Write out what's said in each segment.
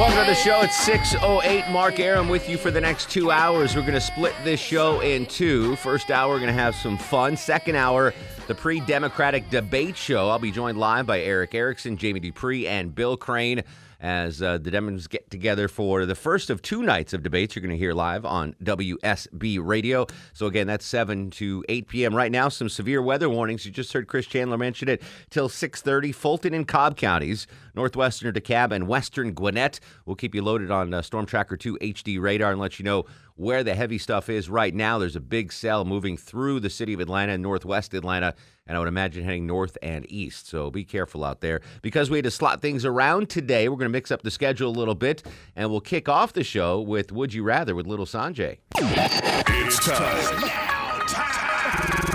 Welcome to the show. It's 6.08. Mark Arum with you for the next two hours. We're going to split this show in two. First hour, we're going to have some fun. Second hour, the pre Democratic debate show. I'll be joined live by Eric Erickson, Jamie Dupree, and Bill Crane as uh, the Demons get together for the first of two nights of debates. You're going to hear live on WSB Radio. So again, that's 7 to 8 p.m. Right now, some severe weather warnings. You just heard Chris Chandler mention it till 6:30. Fulton and Cobb counties, northwestern DeKalb and western Gwinnett. We'll keep you loaded on uh, Storm Tracker 2 HD radar and let you know where the heavy stuff is right now. There's a big cell moving through the city of Atlanta and northwest Atlanta, and I would imagine heading north and east. So be careful out there. Because we had to slot things around today, we're going to mix up the schedule a little bit, and we'll kick off the show with Would You Rather with Little Sanjay. It's time.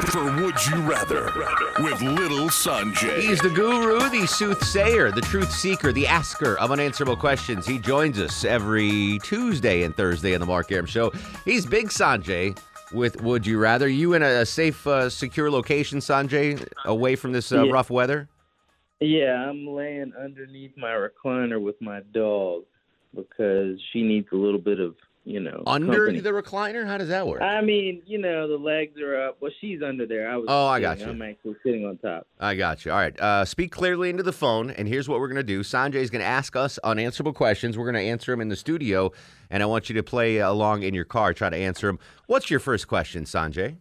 For Would You Rather with Little Sanjay. He's the guru, the soothsayer, the truth seeker, the asker of unanswerable questions. He joins us every Tuesday and Thursday on the Mark Arum Show. He's Big Sanjay with Would You Rather. You in a safe, uh, secure location, Sanjay, away from this uh, Yeah. rough weather? Yeah, I'm laying underneath my recliner with my dog because she needs a little bit of, you know, Under company. the recliner? How does that work? I mean, you know, the legs are up. Well, she's under there. I was. Oh, I sitting. got you. I'm actually sitting on top. I got you. All right. Uh, speak clearly into the phone, and here's what we're going to do. Sanjay's going to ask us unanswerable questions. We're going to answer them in the studio, and I want you to play along in your car, try to answer them. What's your first question, Sanjay?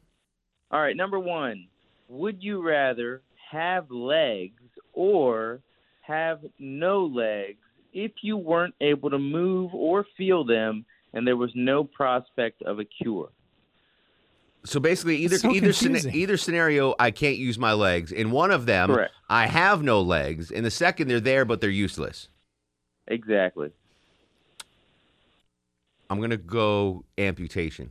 All right, number one. Would you rather have legs or have no legs if you weren't able to move or feel them and there was no prospect of a cure? So basically, either So either scena- either scenario, I can't use my legs. In one of them, Correct. I have no legs. In the second, they're there, but they're useless. Exactly. I'm going to go amputation.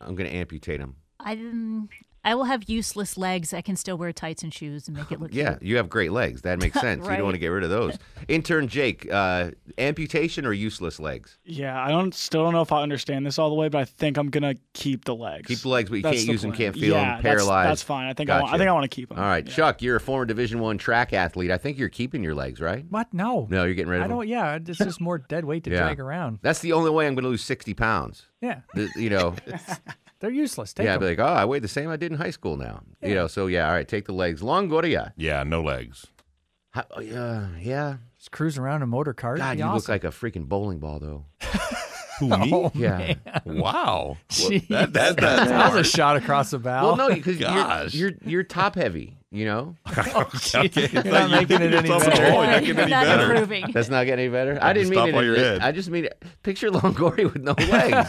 I'm going to amputate them. I um, I will have useless legs. I can still wear tights and shoes and make it look Yeah, cute. you have great legs. That makes sense. You don't want to get rid of those. Intern Jake, uh, amputation or useless legs? Yeah, I don't still don't know if I understand this all the way, but I think I'm gonna keep the legs. Keep the legs, but you That's can't the use them, can't feel yeah, them, paralyzed. That's, fine. I think I, want, I think I want to keep them. All right, Yeah. Chuck, you're a former Division One track athlete. I think you're keeping your legs, right? What? No. No, you're getting rid of I them. don't. Yeah, it's just more dead weight to Yeah. drag around. That's the only way I'm going to lose 60 pounds. Yeah, The- you know, they're useless. Take yeah, I'd them. be like, oh, I weigh the same I did in high school now. You know, so yeah, all right, take the legs. Long Longoria. Yeah, no legs. How, oh, yeah, yeah. Just cruise around in a motor cart. God, you awesome. look like a freaking bowling ball, though. Who, oh, me? Oh, Yeah. man. Wow. Jeez. That, that, that's that was a shot across the bow. Well, no, because you're, you're you're top heavy. You know, okay. You're not making it any better. not getting any Not better. improving. that's not getting any better. I didn't Stop mean it. while you're in- I just mean it. Picture Longoria with no legs,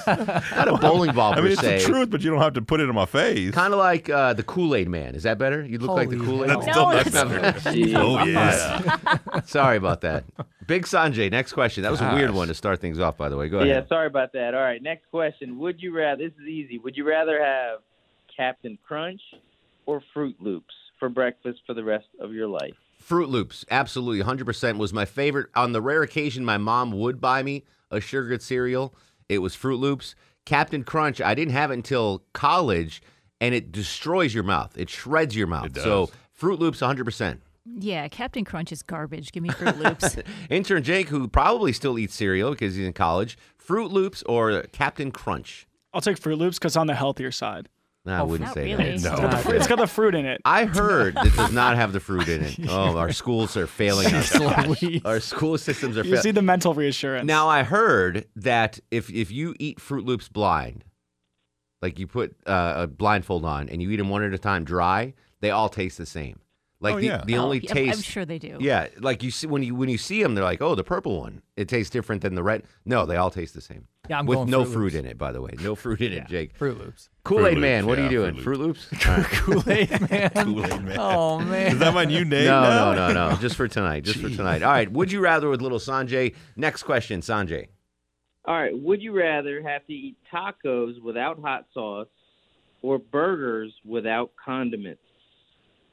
not a bowling ball I mean, it's se. the truth, but you don't have to put it in my face. Kind of like uh, the Kool Aid Man. Is that better? You look like the Kool Aid. hell. That's No, still not that's better. Oh, yeah. Sorry about that. Big Sanjay. Next question. That was a weird one to start things off. By the way, go ahead. Yeah, sorry about that. All right, next question. Would you rather? This is easy. Would you rather have Captain Crunch or Fruit Loops for breakfast for the rest of your life? Fruit Loops, absolutely, 100% was my favorite. On the rare occasion my mom would buy me a sugared cereal, it was Fruit Loops. Captain Crunch, I didn't have it until college, and it destroys your mouth. It shreds your mouth. It does. So Fruit Loops, 100%. Yeah, Captain Crunch is garbage. Give me Fruit Loops. Intern Jake, who probably still eats cereal because he's in college, Fruit Loops or Captain Crunch? I'll take Fruit Loops because on the healthier side. No, I wouldn't say really. that. It's got, the fru- it's got the fruit in it. I heard it does not have the fruit in it. Oh, our schools are failing us. Our school systems are You failing. see the mental reassurance. Now I heard that if if you eat Fruit Loops blind, like you put uh, a blindfold on and you eat them one at a time dry, they all taste the same. Like Oh, the, yeah. the Oh, only yeah, taste. I'm sure they do. Yeah, like you see when you when you see them, they're like, oh, the purple one. It tastes different than the red. No, they all taste the same. Yeah, I'm with going no Fruit fruit in it, by the way. No fruit in it, Jake. Fruit Loops. Kool Aid Man, Loops, what are you doing? Fruit Fruit Loops? Kool-Aid man. Kool-Aid man. Oh man. Is that my new name? No, now? no, no, no. Just for tonight. Just for tonight. All right. Would you rather with little Sanjay? Next question, Sanjay. All right. Would you rather have to eat tacos without hot sauce or burgers without condiments?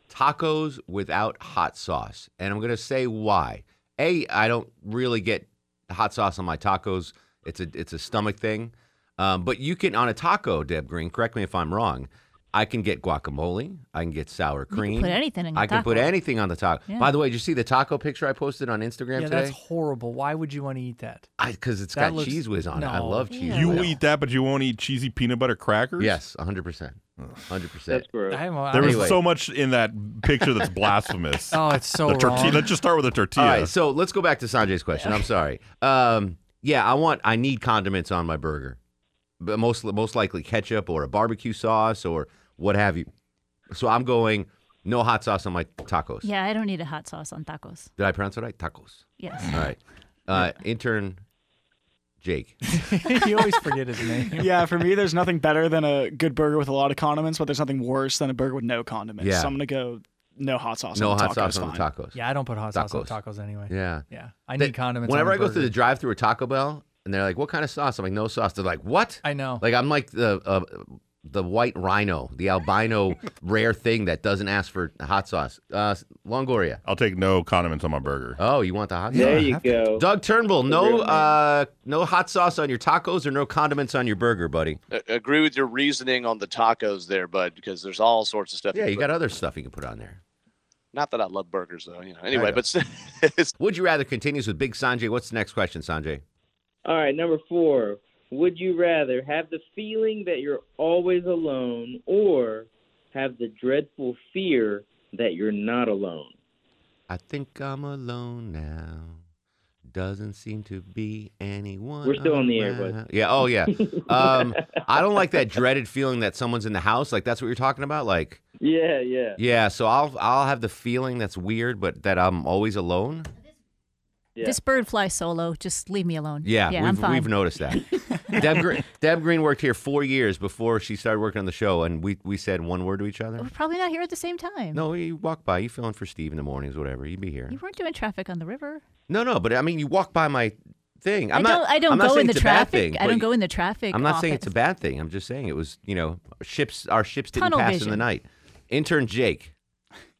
Tacos without hot sauce. And I'm going to say why. A, I don't really get hot sauce on my tacos. It's a it's a stomach thing. Um, but you can on a taco, Deb Green. Correct me if I'm wrong. I can get guacamole. I can get sour You can cream. put anything in your I can put anything on the taco. Yeah. By the way, did you see the taco picture I posted on Instagram Yeah, today? that's horrible. Why would you want to eat that? Because it's that got looks- cheese whiz on it. I no. love cheese. Yeah. You whiz. will eat that, but you won't eat cheesy peanut butter crackers? Yes, 100%. 100%. That's gross. I am, There was Anyway. so much in that picture that's blasphemous. Oh, it's so the tortilla. wrong. Let's just start with the tortilla. All right, so let's go back to Sanjay's question. I'm sorry. Um, yeah, I want I need condiments on my burger, but most most likely ketchup or a barbecue sauce or what have you. So I'm going no hot sauce on my tacos. Yeah, I don't need a hot sauce on tacos. Did I pronounce it right? Tacos. Yes. All right. Uh, intern Jake. you always forget his name. Yeah, for me, there's nothing better than a good burger with a lot of condiments, but there's nothing worse than a burger with no condiments. Yeah. So I'm gonna go no hot sauce. No on the hot tacos, sauce on the tacos. Yeah, I don't put hot sauce on Tacos. tacos anyway. Yeah. Yeah, I That- need condiments. Whenever on I a go through the drive-through at Taco Bell and they're like, "What kind of sauce?" I'm like, "No sauce." They're like, "What?" I know. Like I'm like the uh, the white rhino, the albino rare thing that doesn't ask for hot sauce. Uh, Longoria. I'll take no condiments on my burger. Oh, you want the hot sauce? there sauce? you go. Doug Turnbull, no uh, no hot sauce on your tacos or no condiments on your burger, buddy. A- agree with your reasoning on the tacos there, bud, because there's all sorts of stuff. Yeah, can you got other stuff you can put on there. Not that I love burgers though, you know. Anyway, know. but Would you rather continues with Big Sanjay? What's the next question, Sanjay? All right, number four. Would you rather have the feeling that you're always alone or have the dreadful fear that you're not alone? I think I'm alone now. Doesn't seem to be anyone. We're still on the air, but. Yeah. Oh, yeah. Um, I don't like that dreaded feeling that someone's in the house. Like that's what you're talking about. Like, Yeah, yeah. yeah. So I'll I'll have the feeling that's weird, but that I'm always alone. Yeah. This bird flies solo. Just leave me alone. Yeah, yeah, we've, I'm fine. we've noticed that. Deb, Green, Deb Green worked here four years before she started working on the show, and we, we said one word to each other. We're probably not here at the same time. No, you walk by, you filling for Steve in the mornings, whatever. You'd be here. You weren't doing traffic on the river. No, no, but I mean, you walk by my thing. I'm I not, don't. I don't I'm not go in the it's a bad traffic. thing, I don't go in the traffic. I'm not saying often. it's a bad thing. I'm just saying it was, you know, ships. Our ships didn't Tunnel pass in the night. Intern Jake.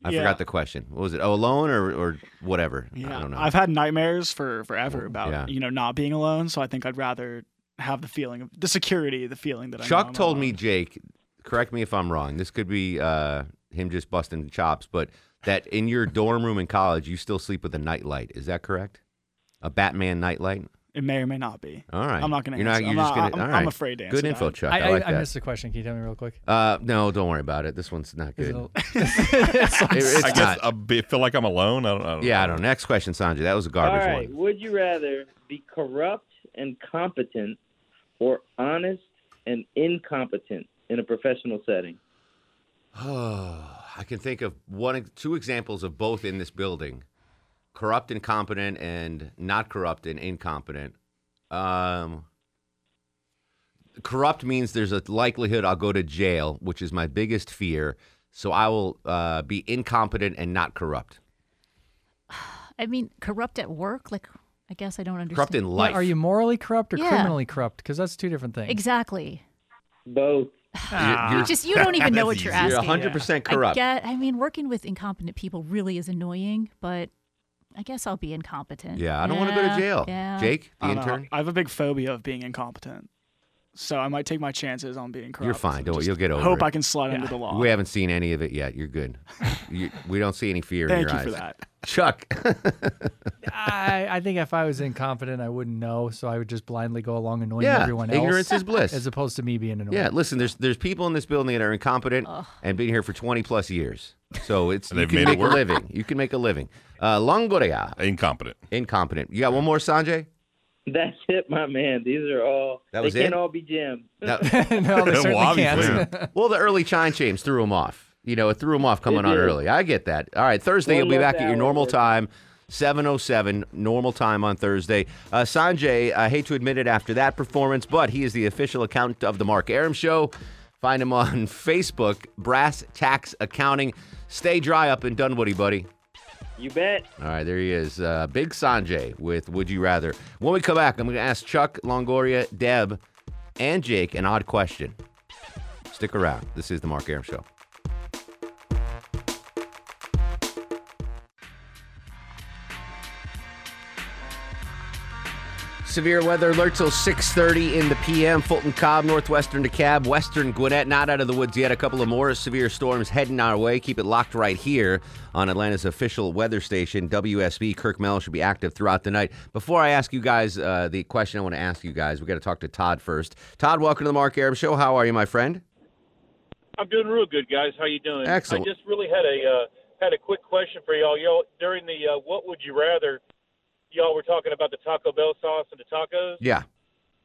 I Yeah. forgot the question. What was it? Oh, alone or, or whatever? Yeah, I don't know. I've had nightmares for forever about Yeah. you know not being alone. So I think I'd rather have the feeling of the security, the feeling that I know Chuck I'm told me. Jake, correct me if I'm wrong. This could be uh, him just busting chops, but that in your dorm room in college, you still sleep with a nightlight. Is that correct? A Batman nightlight? It may or may not be. All right. I'm not gonna You're answer. You're I'm just not- gonna. I'm- all I'm afraid to Good info, that. Chuck. I, I, like I, that. missed the question. Can you tell me real quick? Uh, no, don't worry about it. This one's not good. it- it's it's I not. guess I be- feel like I'm alone. I don't, I don't Yeah, I know. don't. know. Next question, Sanjay. That was a garbage right. one. Would you rather be corrupt and competent or honest and incompetent in a professional setting? Oh, I can think of one, two examples of both in this building: corrupt, incompetent, and not corrupt and incompetent. Um, corrupt means there's a likelihood I'll go to jail, which is my biggest fear. So I will uh, be incompetent and not corrupt. I mean, corrupt at work. Like, I guess I don't understand. Corrupt in Yeah, are you morally corrupt or Yeah. criminally corrupt? Because that's two different things. exactly? Both. You're, You just you don't even know what you're That's you're asking. 100 percent corrupt. I get. I mean, working with incompetent people really is annoying, but I guess I'll be incompetent. Yeah, I don't want to go to jail. Yeah. Jake, the I don't know. intern, I have a big phobia of being incompetent, so I might take my chances on being corrupt. you're fine. Don't Just you'll get over Hope it. I can slide under the law. We haven't seen any of it yet. You're good. you, we don't see any fear in Thank your you eyes. for that. Chuck. I, I think if I was incompetent, I wouldn't know, so I would just blindly go along annoying yeah, everyone else. ignorance is bliss. as opposed to me being annoying. yeah, listen. There's there's people in this building that are incompetent and been here for 20 plus years. So it's And you they've can made it make a living. You can make a living. Uh, Longoria, Incompetent. incompetent. You got one more, Sanjay? That's it, my man. These are all. That they was can't it? all be Jim. No, no, they Well, certainly obviously. can't. well, the early chime chimes threw him off. You know, it threw him off coming It on did. early. I get that. All right, Thursday One you'll be back at your normal worth. time. 707, normal time on Thursday. Uh, Sanjay, I hate to admit it after that performance, but he is the official accountant of The Mark Arum Show. Find him on Facebook, Brass Tax Accounting. Stay dry up in Dunwoody, buddy. You bet. All right, there he is. Uh, Big Sanjay with Would You Rather. When we come back, I'm going to ask Chuck, Longoria, Deb, and Jake an odd question. Stick around. This is The Mark Arum Show. Severe weather alert till 6:30 in the PM. Fulton, Cobb, northwestern DeKalb, western Gwinnett. Not out of the woods yet. A couple of more severe storms heading our way. Keep it locked right here on Atlanta's official weather station, WSB. Kirk Mel should be active throughout the night. Before I ask you guys uh, the question I want to ask you guys, we got to talk to Todd first. Todd, welcome to the Mark Arum Show. How are you, my friend? I'm doing real good, guys. How you doing? Excellent. I just really had a uh, had a quick question for y'all. Y'all during the uh, what would you rather? Y'all were talking about the Taco Bell sauce and the tacos, Yeah.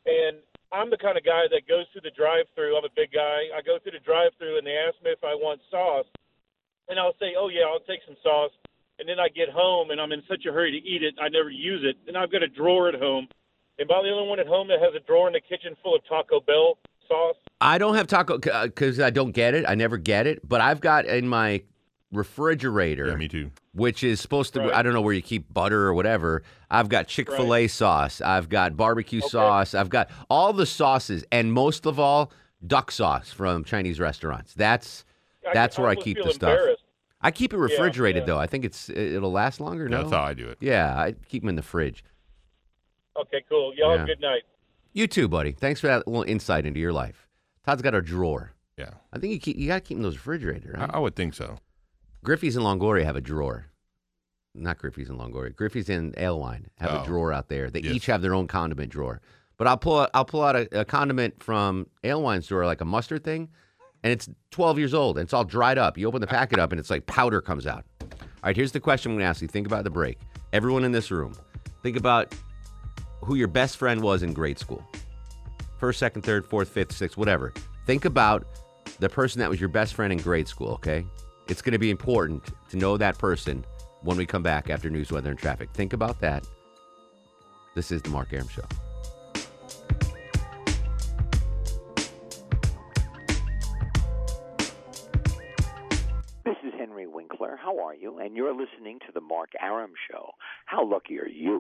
and I'm the kind of guy that goes through the drive-through. I'm a big guy. I go through the drive-through, and they ask me if I want sauce, and I'll say, "Oh yeah, I'll take some sauce." And then I get home, and I'm in such a hurry to eat it, I never use it. And I've got a drawer at home. Am I the only one at home that has a drawer in the kitchen full of Taco Bell sauce? I don't have taco uh, because I don't get it. I never get it. But I've got in my refrigerator. Yeah, me too. which is supposed to Right. I don't know where you keep butter or whatever. I've got Chick-fil-A sauce, I've got barbecue sauce, I've got all the sauces and most of all duck sauce from Chinese restaurants. That's that's where I almost keep the stuff. I keep it refrigerated yeah. though. I think it's it'll last longer Yeah, no? That's how I do it. Yeah, I keep them in the fridge. Okay, cool. Y'all Yeah. have a good night. You too, buddy. Thanks for that little insight into your life. Todd's got a drawer. Yeah, I think you keep you got to keep in those refrigerator. Right? I, I would think so. Griffey's and Longoria have a drawer. Not Griffey's and Longoria. Griffey's and Alewine have a Oh. drawer out there. They Yes. each have their own condiment drawer. But I'll pull out, I'll pull out a, a condiment from Alewine's drawer, like a mustard thing, and it's 12 years old and it's all dried up. You open the packet up and it's like powder comes out. All right, here's the question I'm going to ask you. Think about the break. Everyone in this room, think about who your best friend was in grade school. First, second, third, fourth, fifth, sixth, whatever. Think about the person that was your best friend in grade school, okay? It's going to be important to know that person when we come back after news, weather, and traffic. Think about that. This is the Mark Arum Show. This is Henry Winkler. How are you? And you're listening to the Mark Arum Show. How lucky are you?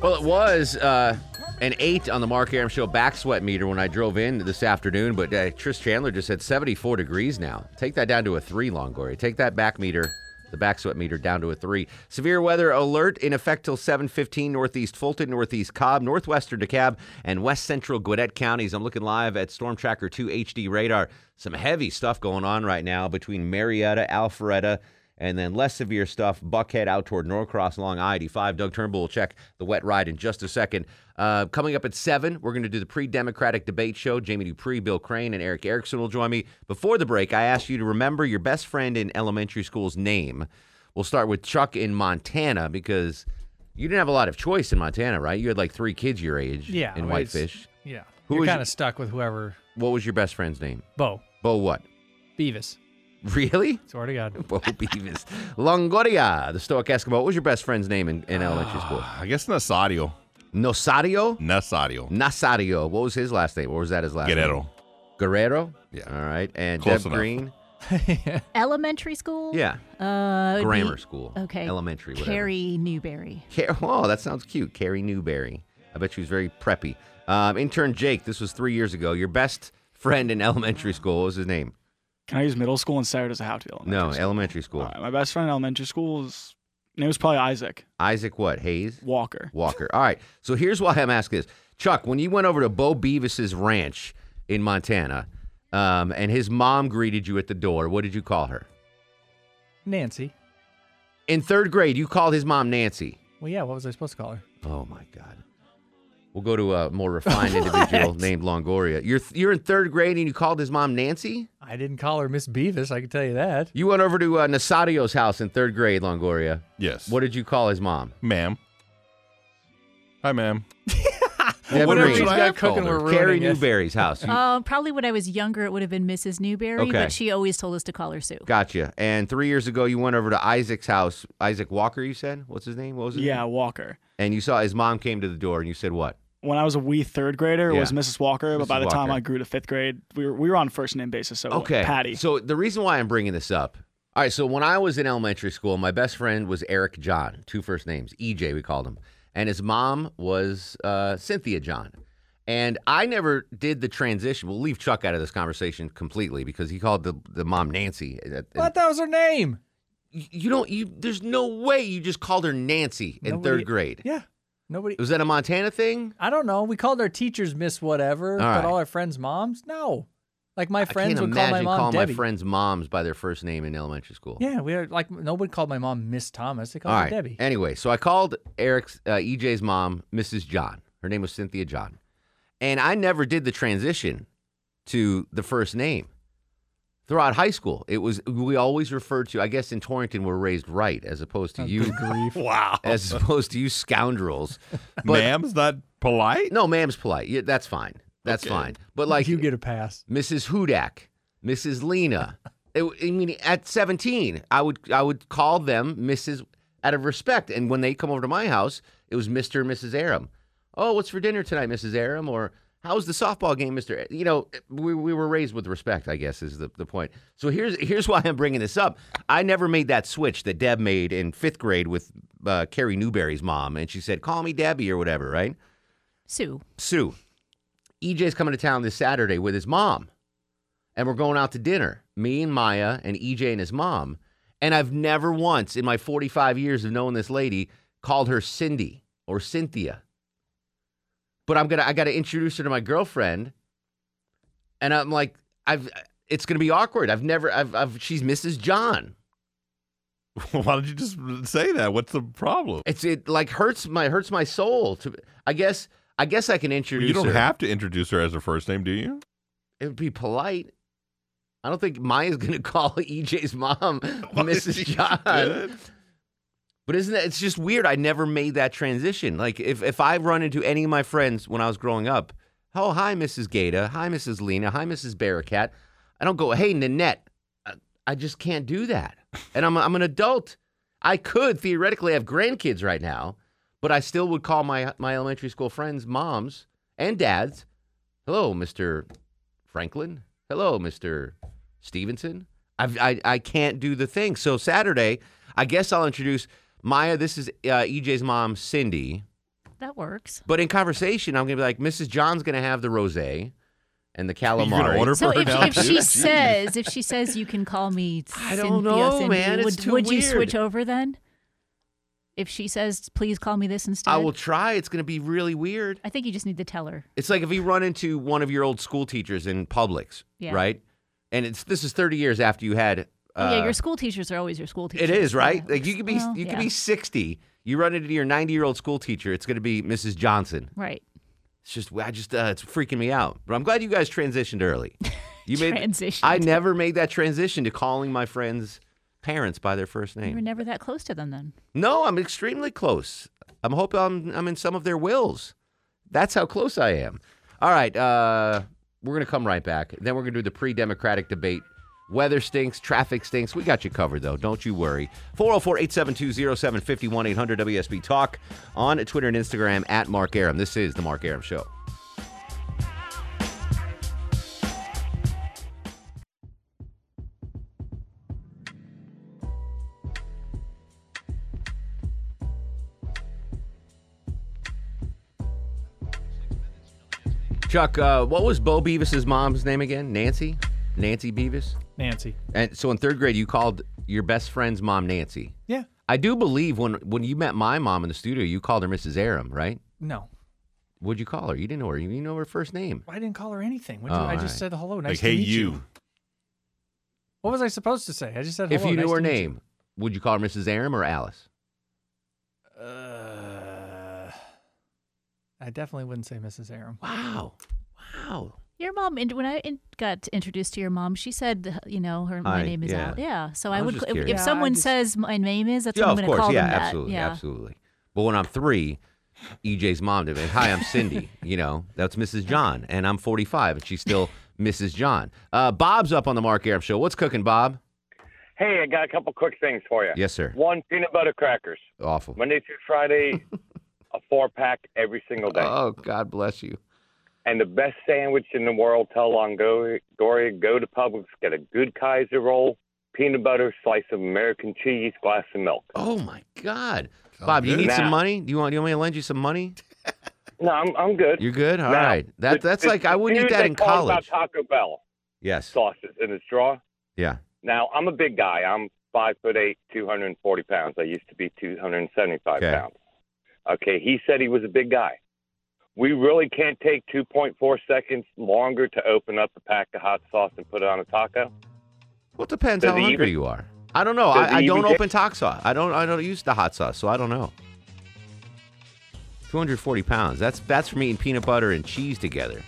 Well, it was uh, an eight on the Mark Arum Show back sweat meter when I drove in this afternoon, but uh, Chris Chandler just said 74 degrees now. Take that down to a three, Longoria. Take that back meter, the back sweat meter, down to a three. Severe weather alert in effect till 7:15. Northeast Fulton, Northeast Cobb, Northwestern DeKalb, and West Central Gwinnett counties. I'm looking live at Storm Tracker 2 HD radar. Some heavy stuff going on right now between Marietta, Alpharetta, and then less severe stuff, Buckhead out toward Norcross along I 85. Doug Turnbull will check the wet ride in just a second. Uh, coming up at 7, we're going to do the pre Democratic debate show. Jamie Dupree, Bill Crane, and Eric Erickson will join me. Before the break, I asked you to remember your best friend in elementary school's name. We'll start with Chuck in Montana because you didn't have a lot of choice in Montana, right? You had like three kids your age Yeah, in Whitefish. Yeah. Who You're kind of stuck with whoever. What was your best friend's name? Bo. Bo what? Beavis. Really? Swear to God. Bo Beavis. Longoria, the Stoic Eskimo. What was your best friend's name in, in elementary school? I guess Nasario. Nosario? Nasario. Nasario. What was his last name? What was that his last name? Guerrero. name? Guerrero? Yeah. All right. And Close Deb enough. Green? Elementary school? Yeah. Uh, it'd Grammar be- school. Okay. Elementary, whatever. Carrie Newberry. Car- oh, that sounds cute. Carrie Newberry. I bet she was very preppy. Um, intern Jake, this was three years ago. Your best friend in elementary school. What was his name? Can I use middle school instead, or does it have to be elementary No, school? elementary school. All right, my best friend in elementary school was name was probably Isaac Isaac what? Hayes? Walker. Walker. All right. So here's why I'm asking this. Chuck, when you went over to Bo Beavis's ranch in Montana, um, and his mom greeted you at the door, what did you call her? Nancy. In third grade, you called his mom Nancy. Well, yeah. What was I supposed to call her? Oh my God. We'll go to a more refined individual named Longoria. You're you're in third grade and you called his mom Nancy. I didn't call her Miss Beavis. I can tell you that. You went over to uh, Nasario's house in third grade, Longoria. Yes. What did you call his mom? Ma'am. Hi, ma'am. Deborah Whatever Green. she's got cooking, Called her. we're Carrie it. Newberry's house. You- Um, probably when I was younger, it would have been Mrs. Newberry, Okay. but she always told us to call her Sue. Gotcha. And three years ago, you went over to Isaac's house. Isaac Walker, you said? What's his name? What was his Yeah, name? Walker. And you saw his mom came to the door, and you said what? When I was a wee third grader, it was Yeah. Mrs. Walker. But Mrs. by the time I grew to fifth grade, we were we were on first name basis. So Okay. Patty. So the reason why I'm bringing this up. All right. So when I was in elementary school, my best friend was Eric John, two first names, EJ, we called him. And his mom was uh, Cynthia John. And I never did the transition. We'll leave Chuck out of this conversation completely because he called the, the mom Nancy. And- What? That was her name. You you don't. You there's no way you just called her Nancy in Nobody- third grade. Yeah. Nobody. Was that a Montana thing? I don't know. We called our teachers Miss Whatever, All but right. all our friends moms. No. Like my friends would call my mom calling Debbie. my friends' moms by their first name in elementary school. Yeah, we are like nobody called my mom Miss Thomas. They called All her right. Debbie. Anyway, so I called Eric's uh, EJ's mom, Mrs. John. Her name was Cynthia John, and I never did the transition to the first name. Throughout high school, it was we always referred to. I guess in Torrington, we're raised right, as opposed to you, Wow. as opposed to you scoundrels. But Ma'am's not polite? no, ma'am's polite. Yeah, that's fine. That's Okay. fine. But like you get a pass. Mrs. Hudak, Mrs. Lena. It, I mean, at 17, I would I would call them Mrs. out of respect. And when they come over to my house, it was Mr. and Mrs. Arum. Oh, what's for dinner tonight, Mrs. Arum? Or how's the softball game, Mr. You know, we, we were raised with respect, I guess, is the, the point. So here's here's why I'm bringing this up. I never made that switch that Deb made in fifth grade with uh, Carrie Newberry's mom, and she said, "Call me Debbie" or whatever, right? Sue. Sue. EJ's coming to town this Saturday with his mom. And we're going out to dinner. Me and Maya and EJ and his mom. And I've never once in my 45 years of knowing this lady called her Cindy or Cynthia. But I'm gonna I gotta introduce her to my girlfriend. And I'm like, I've it's gonna be awkward. I've never I've, I've she's Mrs. John. Why don't you just say that? What's the problem? It's it like hurts my hurts my soul to I guess I guess I can introduce You don't her. have to introduce her as her first name, do you? It would be polite. I don't think Maya's going to call EJ's mom Mrs. John. should? But isn't that? It's just weird. I never made that transition. Like if if I run into any of my friends when I was growing up, oh hi Mrs. Gata, hi Mrs. Lena, hi Mrs. Bearcat. I don't go hey Nanette. I, I just can't do that. And I'm I'm an adult. I could theoretically have grandkids right now, but I still would call my my elementary school friends moms and dads. Hello, Mister Franklin. Hello, Mister Stevenson. I've, I I can't do the thing. So Saturday, I guess I'll introduce Maya. This is uh, EJ's mom, Cindy. That works. But in conversation, I'm gonna be like, Mrs. John's gonna have the rosé and the You're calamari. order So for her if, if she says if she says you can call me I don't know, Cindy, man. It's would, too would you weird. switch over then? If she says please call me this instead, I will try. It's gonna be really weird. I think you just need to tell her. It's like if you run into one of your old school teachers in Publix, Yeah. right? And it's this is 30 years after you had. Oh, yeah, uh, your school teachers are always your school teachers. It is right. Yeah. Like you could be Well, you yeah. could be 60. You run into your 90 year old school teacher. It's going to be Mrs. Johnson. right. It's just I just uh, it's freaking me out. But I'm glad you guys transitioned early. You made Transitioned. I never made that transition to calling my friends' parents by their first name. You were never that close to them then. No, I'm extremely close. I'm hoping I'm I'm in some of their wills. That's how close I am. All right, uh, we're gonna come right back. Then we're gonna do the pre-democratic debate. Weather stinks, traffic stinks. We got you covered though. Don't you worry. 404-872-0751 800 WSB Talk on Twitter and Instagram at Mark Arum. This is the Mark Arum Show. Chuck, uh, what was Bo Beavis's mom's name again? Nancy? Nancy Beavis? Nancy. And so in third grade, you called your best friend's mom Nancy. Yeah. I do believe when when you met my mom in the studio, you called her Mrs. Arum, right? No. What'd you call her? You didn't know her. You didn't know her first name. I didn't call her anything. What Oh, do- I all just right. said hello. Nice Like, to hey, meet you. you. What was I supposed to say? I just said hello. if you knew nice her to meet you. name, would you call her Mrs. Arum or Alice? Uh, I definitely wouldn't say Mrs. Arum. Wow. Wow. Your mom, and when I got introduced to your mom, she said, you know, her my Hi, name is yeah. Al. Yeah. So I I, would, if, if Yeah, someone just- says my name is, that's yeah, what I'm going to call Yeah, them that. absolutely, yeah. absolutely. Absolutely. But when I'm three, EJ's mom to me. Hi, I'm Cindy. you know, that's Mrs. John, and I'm 45, and she's still Mrs. John. Uh, Bob's up on the Mark Arum show. What's cooking, Bob? Hey, I got a couple quick things for you. Yes, sir. One, peanut butter crackers. Awful. Monday through Friday, a four pack every single day. Oh, God bless you. And the best sandwich in the world, tell Longoria, go to Publix, get a good Kaiser roll, peanut butter, slice of American cheese, glass of milk. Oh my God, Bob, do you good. need some money? Do you want? Do you want me to lend you some money? No, I'm, I'm good. You're good. All right. Now, That the- that's the- like I wouldn't eat dude that in called college. About Taco Bell Yes. sauces in its drawer. Yeah. Now I'm a big guy. I'm five foot eight, 240 pounds. I used to be 275 Okay. pounds. Okay, he said he was a big guy. We really can't take 2.4 seconds longer to open up a pack of hot sauce and put it on a taco. Well, it depends Does how hungry even- you are. I don't know. I, I don't open taco sauce. I don't. I don't use the hot sauce, so I don't know. 240 pounds. That's that's from eating peanut butter and cheese together.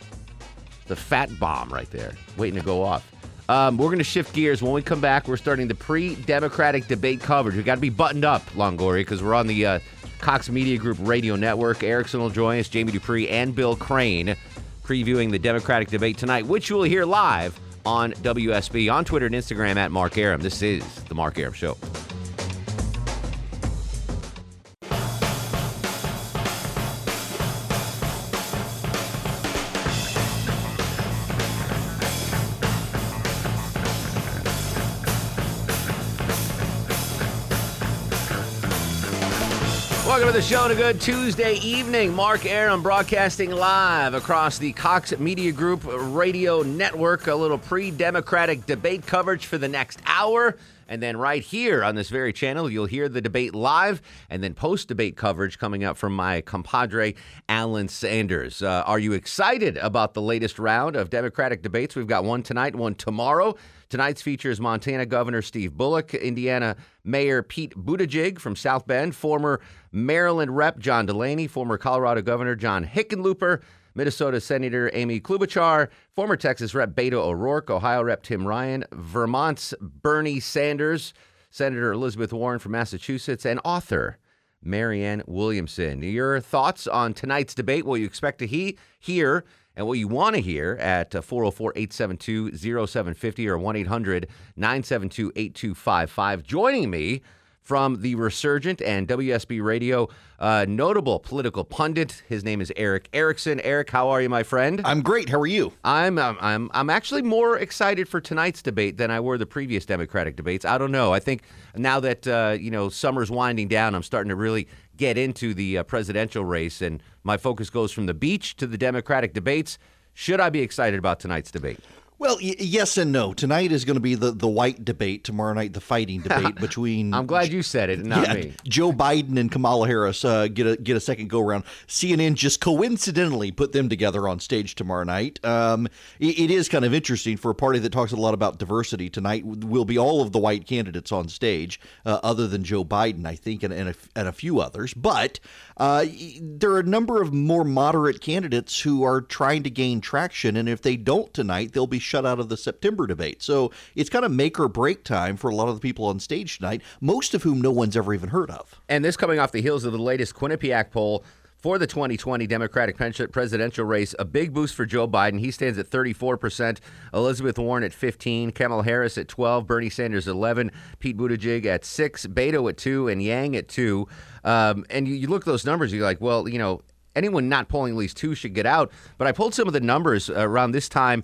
The fat bomb right there, waiting to go off. Um, we're going to shift gears. When we come back, we're starting the pre-democratic debate coverage. We got to be buttoned up, Longoria, because we're on the uh, Cox Media Group radio network. Erickson will join us, Jamie Dupree, and Bill Crane, previewing the Democratic debate tonight, which you will hear live on WSB on Twitter and Instagram at Mark Arum. This is the Mark Arum Show. The show a good Tuesday evening. Mark Arum broadcasting live across the Cox Media Group radio network. A little pre Democratic debate coverage for the next hour. And then right here on this very channel, you'll hear the debate live and then post debate coverage coming up from my compadre, Alan Sanders. Uh, are you excited about the latest round of Democratic debates? We've got one tonight, one tomorrow. Tonight's features Montana Governor Steve Bullock, Indiana Mayor Pete Buttigieg from South Bend, former Maryland Rep. John Delaney, former Colorado Governor John Hickenlooper, Minnesota Senator Amy Klobuchar, former Texas Rep. Beto O'Rourke, Ohio Rep. Tim Ryan, Vermont's Bernie Sanders, Senator Elizabeth Warren from Massachusetts, and author Marianne Williamson. Your thoughts on tonight's debate, what you expect to he- hear, and what you want to hear at uh, 404 872 0750 or 1 800 972 8255. Joining me from the Resurgent and WSB Radio, uh, notable political pundit. His name is Eric Erickson. Eric, how are you, my friend? I'm great. How are you? I'm um, I'm I'm actually more excited for tonight's debate than I were the previous Democratic debates. I don't know. I think now that uh, you know summer's winding down, I'm starting to really get into the uh, presidential race, and my focus goes from the beach to the Democratic debates. Should I be excited about tonight's debate? Well, y- yes and no. Tonight is going to be the, the white debate. Tomorrow night, the fighting debate between. I'm glad you said it, not yeah, me. Joe Biden and Kamala Harris uh, get a get a second go around. CNN just coincidentally put them together on stage tomorrow night. Um, it, it is kind of interesting for a party that talks a lot about diversity. Tonight will be all of the white candidates on stage, uh, other than Joe Biden, I think, and, and, a, and a few others. But uh, there are a number of more moderate candidates who are trying to gain traction, and if they don't tonight, they'll be shut out of the September debate. So it's kind of make or break time for a lot of the people on stage tonight, most of whom no one's ever even heard of. And this coming off the heels of the latest Quinnipiac poll for the 2020 Democratic presidential race. A big boost for Joe Biden. He stands at 34%. Elizabeth Warren at 15. Kamala Harris at 12. Bernie Sanders at 11. Pete Buttigieg at 6. Beto at 2. And Yang at 2. Um, and you, you look at those numbers, you're like, well, you know, anyone not polling at least two should get out. But I pulled some of the numbers around this time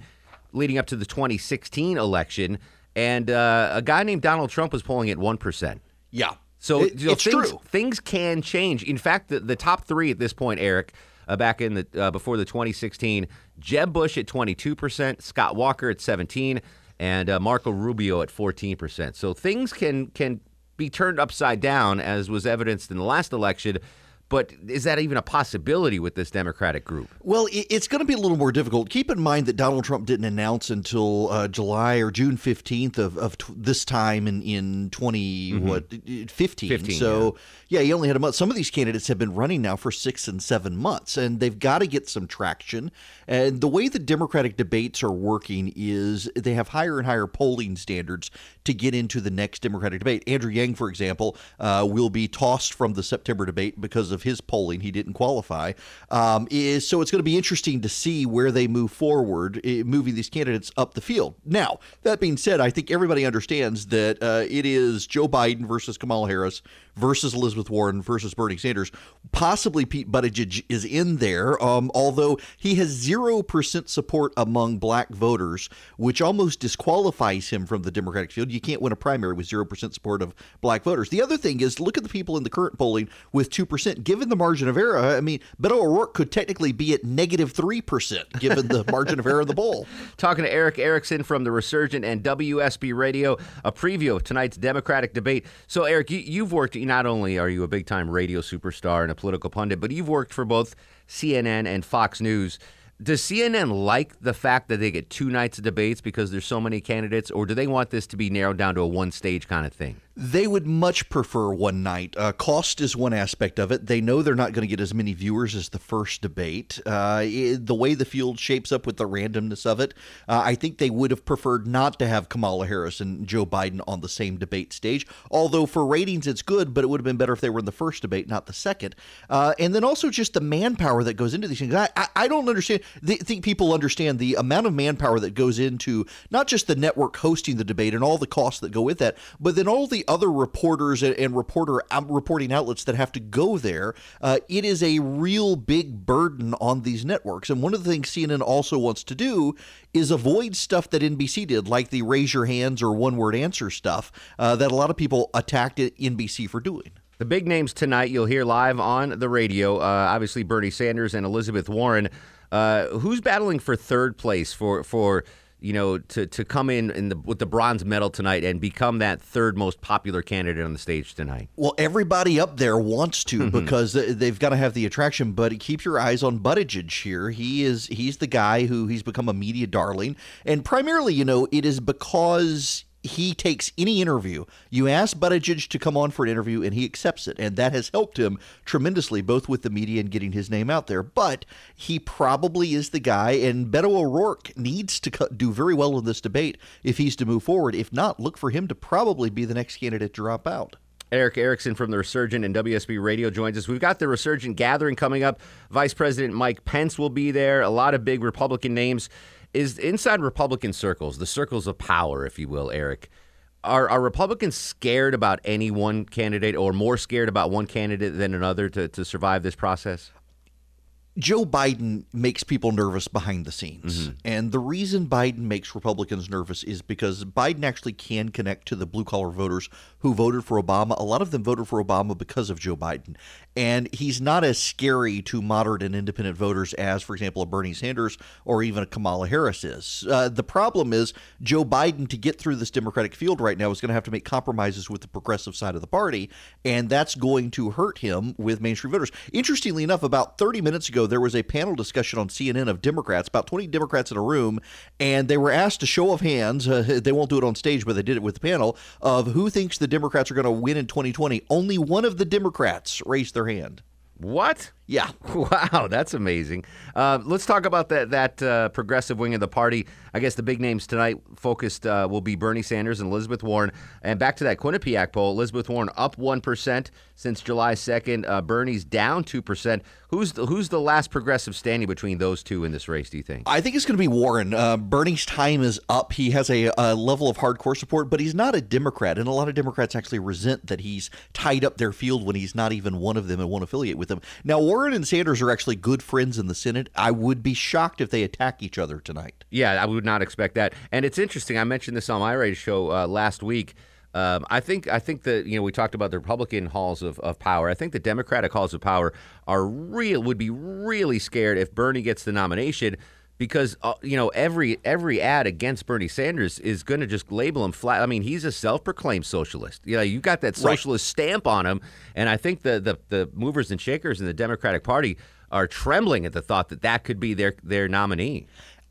leading up to the 2016 election. And uh, a guy named Donald Trump was polling at 1%. Yeah. So It- you know, it's things, true. Things can change. In fact, the, the top three at this point, Eric, uh, back in the uh, before the 2016, Jeb Bush at 22 percent, Scott Walker at 17, and uh, Marco Rubio at 14 percent. So things can can be turned upside down, as was evidenced in the last election. But is that even a possibility with this Democratic group? Well, it's going to be a little more difficult. Keep in mind that Donald Trump didn't announce until uh, July or June fifteenth of, of t- this time in in 20 Mhm. what fifteen. 15, so yeah. he only had a month. Some of these candidates have been running now for six and seven months, and they've got to get some traction. And the way the Democratic debates are working is they have higher and higher polling standards to get into the next Democratic debate. Andrew Yang, for example, uh, will be tossed from the September debate because of of his polling, he didn't qualify. Um, is so it's going to be interesting to see where they move forward, eh, moving these candidates up the field. Now, that being said, I think everybody understands that uh, it is Joe Biden versus Kamala Harris versus Elizabeth Warren versus Bernie Sanders. Possibly Pete Buttigieg is in there, um, although he has zero percent support among black voters, which almost disqualifies him from the Democratic field. You can't win a primary with zero percent support of black voters. The other thing is look at the people in the current polling with two percent. Given the margin of error, I mean, Beto O'Rourke could technically be at negative negative three percent given the margin of error of the poll. Talking to Eric Erickson from the Resurgent and WSB Radio, a preview of tonight's Democratic debate. So, Eric, you, you've worked. Not only are you a big time radio superstar and a political pundit, but you've worked for both CNN and Fox News. Does CNN like the fact that they get two nights of debates because there's so many candidates, or do they want this to be narrowed down to a one stage kind of thing? They would much prefer one night. Uh, cost is one aspect of it. They know they're not going to get as many viewers as the first debate. Uh, it, the way the field shapes up with the randomness of it, uh, I think they would have preferred not to have Kamala Harris and Joe Biden on the same debate stage. Although for ratings it's good, but it would have been better if they were in the first debate, not the second. Uh, and then also just the manpower that goes into these things. I, I, I don't understand. They think people understand the amount of manpower that goes into not just the network hosting the debate and all the costs that go with that, but then all the other reporters and, and reporter um, reporting outlets that have to go there. Uh, it is a real big burden on these networks. And one of the things CNN also wants to do is avoid stuff that NBC did, like the raise your hands or one word answer stuff uh, that a lot of people attacked NBC for doing. The big names tonight you'll hear live on the radio. Uh, obviously, Bernie Sanders and Elizabeth Warren. Uh, who's battling for third place for for you know to to come in, in the, with the bronze medal tonight and become that third most popular candidate on the stage tonight? Well, everybody up there wants to mm-hmm. because they've got to have the attraction. But keep your eyes on Buttigieg here. He is he's the guy who he's become a media darling, and primarily, you know, it is because he takes any interview. You ask Buttigieg to come on for an interview, and he accepts it, and that has helped him tremendously, both with the media and getting his name out there. But he probably is the guy, and Beto O'Rourke needs to do very well in this debate if he's to move forward. If not, look for him to probably be the next candidate to drop out. Eric Erickson from the Resurgent and WSB Radio joins us. We've got the Resurgent gathering coming up. Vice President Mike Pence will be there. A lot of big Republican names. Is inside Republican circles, the circles of power, if you will, Eric. Are, are Republicans scared about any one candidate or more scared about one candidate than another to, to survive this process? Joe Biden makes people nervous behind the scenes. Mm-hmm. And the reason Biden makes Republicans nervous is because Biden actually can connect to the blue collar voters who voted for Obama. A lot of them voted for Obama because of Joe Biden. And he's not as scary to moderate and independent voters as, for example, a Bernie Sanders or even a Kamala Harris is. Uh, the problem is Joe Biden, to get through this Democratic field right now, is going to have to make compromises with the progressive side of the party. And that's going to hurt him with mainstream voters. Interestingly enough, about 30 minutes ago, there was a panel discussion on CNN of Democrats, about 20 Democrats in a room, and they were asked a show of hands. Uh, they won't do it on stage, but they did it with the panel of who thinks the Democrats are going to win in 2020. Only one of the Democrats raised their hand. What? Yeah. Wow, that's amazing. Uh, let's talk about that that uh, progressive wing of the party. I guess the big names tonight focused uh, will be Bernie Sanders and Elizabeth Warren. And back to that Quinnipiac poll, Elizabeth Warren up one percent since July second. Uh, Bernie's down two percent. Who's the, who's the last progressive standing between those two in this race? Do you think? I think it's going to be Warren. Uh, Bernie's time is up. He has a, a level of hardcore support, but he's not a Democrat, and a lot of Democrats actually resent that he's tied up their field when he's not even one of them and won't affiliate with them. Now, Warren and Sanders are actually good friends in the Senate. I would be shocked if they attack each other tonight. Yeah, I would not expect that. And it's interesting. I mentioned this on my radio show uh, last week. Um, I think I think that you know we talked about the Republican halls of, of power. I think the Democratic halls of power are real would be really scared if Bernie gets the nomination because uh, you know every every ad against Bernie Sanders is going to just label him flat. I mean, he's a self-proclaimed socialist. You know, you got that Right. socialist stamp on him, and I think the, the the movers and shakers in the Democratic Party are trembling at the thought that that could be their their nominee.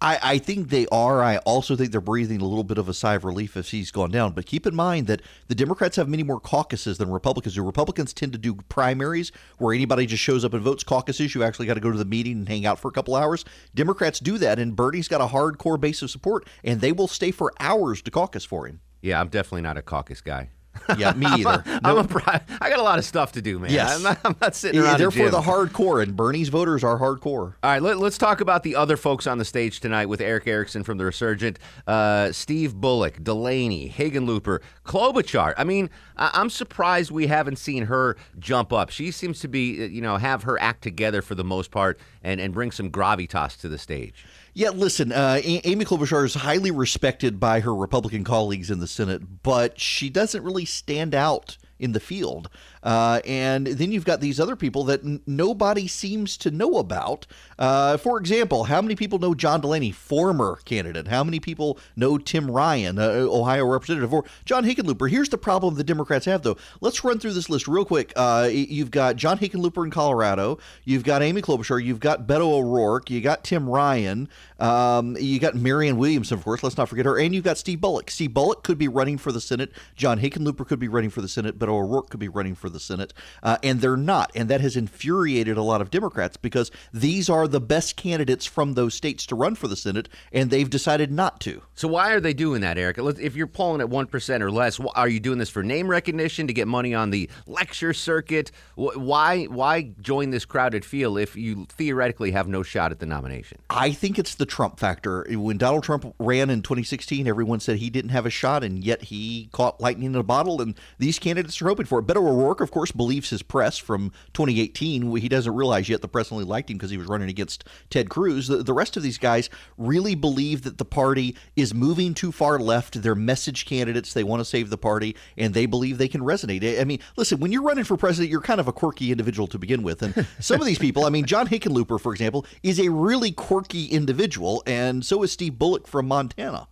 I, I think they are. I also think they're breathing a little bit of a sigh of relief if he's gone down. But keep in mind that the Democrats have many more caucuses than Republicans do. Republicans tend to do primaries where anybody just shows up and votes. Caucuses, you actually got to go to the meeting and hang out for a couple hours. Democrats do that, and Bernie's got a hardcore base of support, and they will stay for hours to caucus for him. Yeah, I'm definitely not a caucus guy. Yeah, me either. I'm a, pri- I got a lot of stuff to do, man. Yes. I'm not, I'm not sitting Yeah, around. they're for the hardcore, and Bernie's voters are hardcore. All right, let, us talk about the other folks on the stage tonight with Eric Erickson from the Resurgent, uh, Steve Bullock, Delaney, Hickenlooper, Klobuchar. I mean, I- I'm surprised we haven't seen her jump up. She seems to be, uh, you know, have her act together for the most part and, and bring some gravitas to the stage. Yeah, listen, uh, A- Amy Klobuchar is highly respected by her Republican colleagues in the Senate, but she doesn't really stand out in the field. Uh, and then you've got these other people that n- nobody seems to know about. Uh, for example, how many people know John Delaney, former candidate? How many people know Tim Ryan, uh, Ohio representative, or John Hickenlooper? Here's the problem the Democrats have, though. Let's run through this list real quick. Uh, you've got John Hickenlooper in Colorado. You've got Amy Klobuchar. You've got Beto O'Rourke. You got Tim Ryan. Um, you got Marianne Williamson, of course. Let's not forget her. And you've got Steve Bullock. Steve Bullock could be running for the Senate. John Hickenlooper could be running for the Senate. O'Rourke could be running for the Senate. Uh, and they're not. And that has infuriated a lot of Democrats because these are the best candidates from those states to run for the Senate, and they've decided not to. So why are they doing that, Erick? If you're polling at one percent or less, are you doing this for name recognition to get money on the lecture circuit? Why why join this crowded field if you theoretically have no shot at the nomination? I think it's the Trump factor. When Donald Trump ran in 2016, everyone said he didn't have a shot, and yet he caught lightning in a bottle, and these candidates are hoping for it. Beto O'Rourke, of course, believes his press from 2018. He doesn't realize yet the press only liked him because he was running against Ted Cruz. The, the rest of these guys really believe that the party is moving too far left. They're message candidates. They want to save the party, and they believe they can resonate. I mean, listen, when you're running for president, you're kind of a quirky individual to begin with. And some of these people, I mean, John Hickenlooper, for example, is a really quirky individual, and so is Steve Bullock from Montana.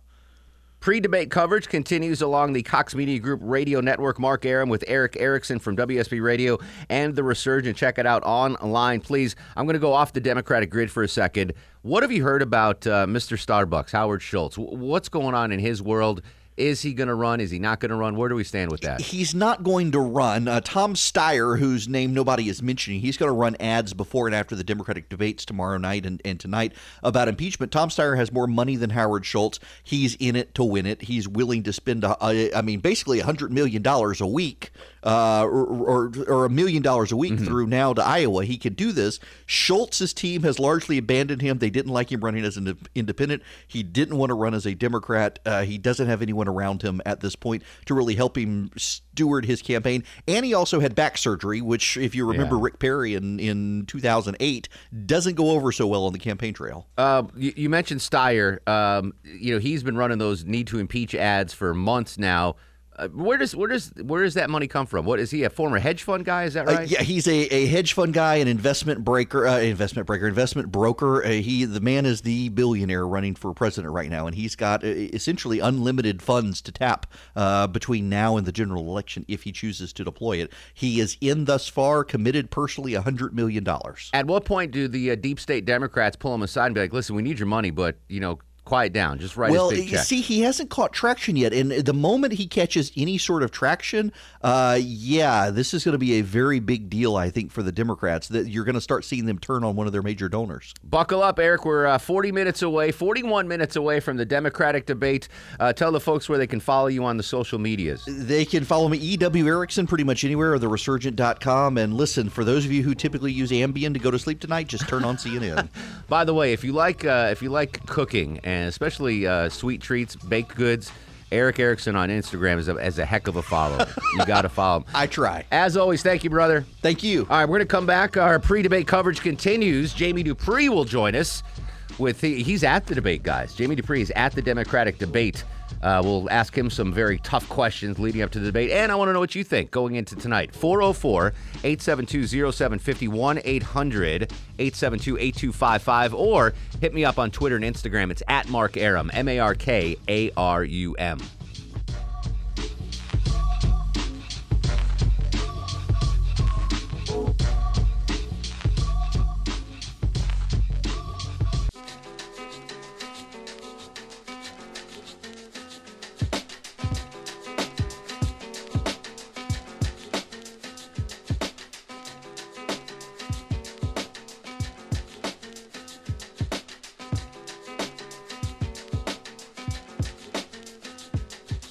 Pre debate coverage continues along the Cox Media Group radio network. Mark Arum with Erick Erickson from WSB Radio and The Resurgent. Check it out online, please. I'm going to go off the Democratic grid for a second. What have you heard about uh, Mr. Starbucks, Howard Schultz? W- What's going on in his world? Is he going to run? Is he not going to run? Where do we stand with that? He's not going to run. Uh, Tom Steyer, whose name nobody is mentioning, he's going to run ads before and after the Democratic debates tomorrow night and, and tonight about impeachment. Tom Steyer has more money than Howard Schultz. He's in it to win it. He's willing to spend, a, a, I mean, basically $100 million a week uh, or, or, or a million dollars a week through now to Iowa. He could do this. Schultz's team has largely abandoned him. They didn't like him running as an independent. He didn't want to run as a Democrat. Uh, he doesn't have anyone around him at this point to really help him steward his campaign. And he also had back surgery, which, if you remember Yeah. Rick Perry in, in 2008, doesn't go over so well on the campaign trail. Uh, you, you mentioned Steyer. Um, you know he's been running those need to impeach ads for months now. Uh, where does where does where does that money come from? What is he a former hedge fund guy? Is that Uh, right? yeah, he's a, a hedge fund guy, an investment breaker, uh, investment breaker, investment broker. Uh, he the man is the billionaire running for president right now, and he's got uh, essentially unlimited funds to tap uh, between now and the general election if he chooses to deploy it. He is in thus far committed personally a hundred million dollars. At what point do the uh, deep state Democrats pull him aside and be like, "Listen, we need your money, but you know, quiet down. Just write well, you check." see, he hasn't caught traction yet, and the moment he catches any sort of traction, uh, yeah, this is going to be a very big deal, I think, for the Democrats. That you're going to start seeing them turn on one of their major donors. Buckle up, Erick. We're uh, 40 minutes away, 41 minutes away from the Democratic debate. Uh, tell the folks where they can follow you on the social medias. They can follow me, E.W. Erickson, pretty much anywhere, or theresurgent.com. And listen, for those of you who typically use Ambien to go to sleep tonight, just turn on CNN. By the way, if you like uh, if you like cooking and especially uh, sweet treats, baked goods, Erick Erickson on Instagram is a, is a heck of a follow. you got to follow him. I try. As always, thank you, brother. Thank you. All right, we're going to come back. Our pre-debate coverage continues. Jamie Dupree will join us. With the, he's at the debate, guys. Jamie Dupree is at the Democratic debate. Uh, we'll ask him some very tough questions leading up to the debate, and I want to know what you think going into tonight. 404 872 0751 800 872 8255, or hit me up on Twitter and Instagram. It's at Mark Arum, M A R K A R U M.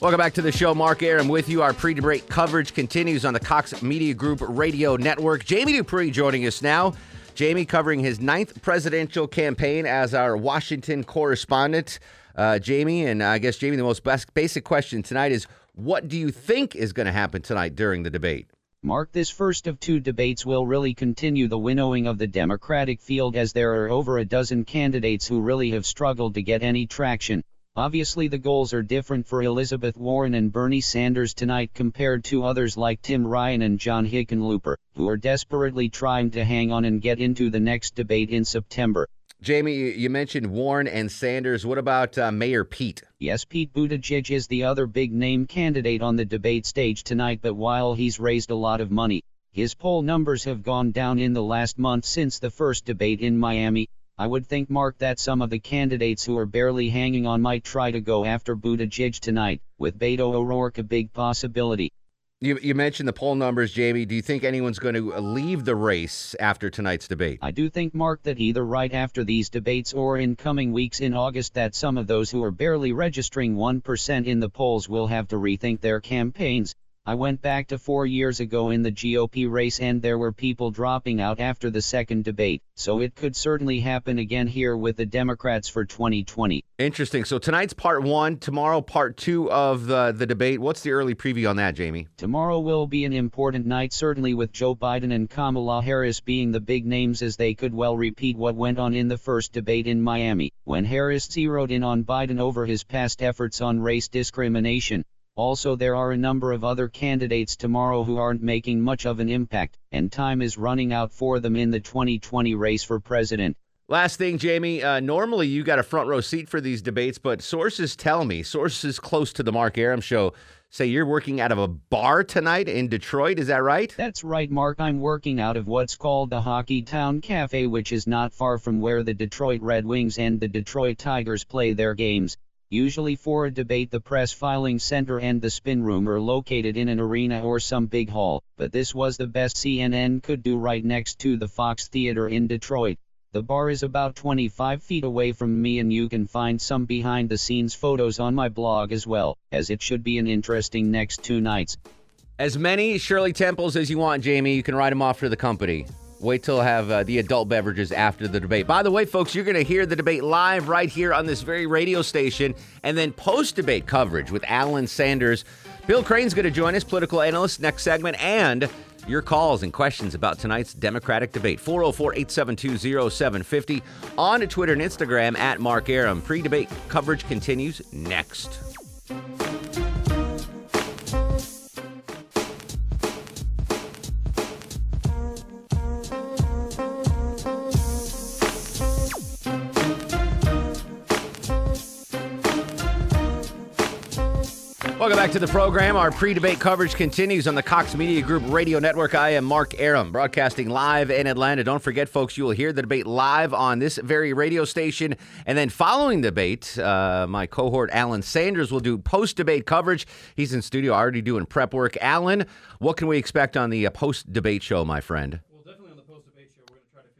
Welcome back to the show. Mark Arum with you. Our pre-debate coverage continues on the Cox Media Group Radio Network. Jamie Dupree joining us now. Jamie covering his ninth presidential campaign as our Washington correspondent. Uh, Jamie, and I guess Jamie, the most basic question tonight is: What do you think is going to happen tonight during the debate? Mark, this first of two debates will really continue the winnowing of the Democratic field as there are over a dozen candidates who really have struggled to get any traction. Obviously, the goals are different for Elizabeth Warren and Bernie Sanders tonight compared to others like Tim Ryan and John Hickenlooper, who are desperately trying to hang on and get into the next debate in September. Jamie, you mentioned Warren and Sanders. What about uh, Mayor Pete? Yes, Pete Buttigieg is the other big name candidate on the debate stage tonight, but while he's raised a lot of money, his poll numbers have gone down in the last month since the first debate in Miami. I would think, Mark, that some of the candidates who are barely hanging on might try to go after Buttigieg tonight, with Beto O'Rourke a big possibility. You, you mentioned the poll numbers, Jamie. Do you think anyone's going to uh, leave the race after tonight's debate? I do think, Mark, that either right after these debates or in coming weeks in August, that some of those who are barely registering 1% in the polls will have to rethink their campaigns. I went back to four years ago in the GOP race and there were people dropping out after the second debate, so it could certainly happen again here with the Democrats for 2020. Interesting. So tonight's part one, tomorrow part two of the, the debate. What's the early preview on that, Jamie? Tomorrow will be an important night, certainly with Joe Biden and Kamala Harris being the big names as they could well repeat what went on in the first debate in Miami, when Harris zeroed in on Biden over his past efforts on race discrimination. Also, there are a number of other candidates tomorrow who aren't making much of an impact, and time is running out for them in the 2020 race for president. Last thing, Jamie. Uh, normally, you got a front row seat for these debates, but sources tell me, sources close to the Mark Arum show, say you're working out of a bar tonight in Detroit. Is that right? That's right, Mark. I'm working out of what's called the Hockeytown Cafe, which is not far from where the Detroit Red Wings and the Detroit Tigers play their games. Usually for a debate the press filing center and the spin room are located in an arena or some big hall, but this was the best CNN could do right next to the Fox Theater in Detroit. The bar is about 25 feet away from me and you can find some behind the scenes photos on my blog as well, as it should be an interesting next two nights. As many Shirley Temples as you want, Jamie. You can write them off for the company. Wait till I have uh, the adult beverages after the debate. By the way, folks, you're going to hear the debate live right here on this very radio station, and then post debate coverage with Alan Sanders. Bill Crane's going to join us, political analyst, next segment, and your calls and questions about tonight's Democratic debate. 404 872 0750 on Twitter and Instagram at Mark Arum. Pre debate coverage continues next. Back to the program. Our pre debate coverage continues on the Cox Media Group Radio Network. I am Mark Arum, broadcasting live in Atlanta. Don't forget, folks, you will hear the debate live on this very radio station. And then following the debate, uh, my cohort Alan Sanders will do post debate coverage. He's in studio already doing prep work. Alan, what can we expect on the uh, post debate show, my friend?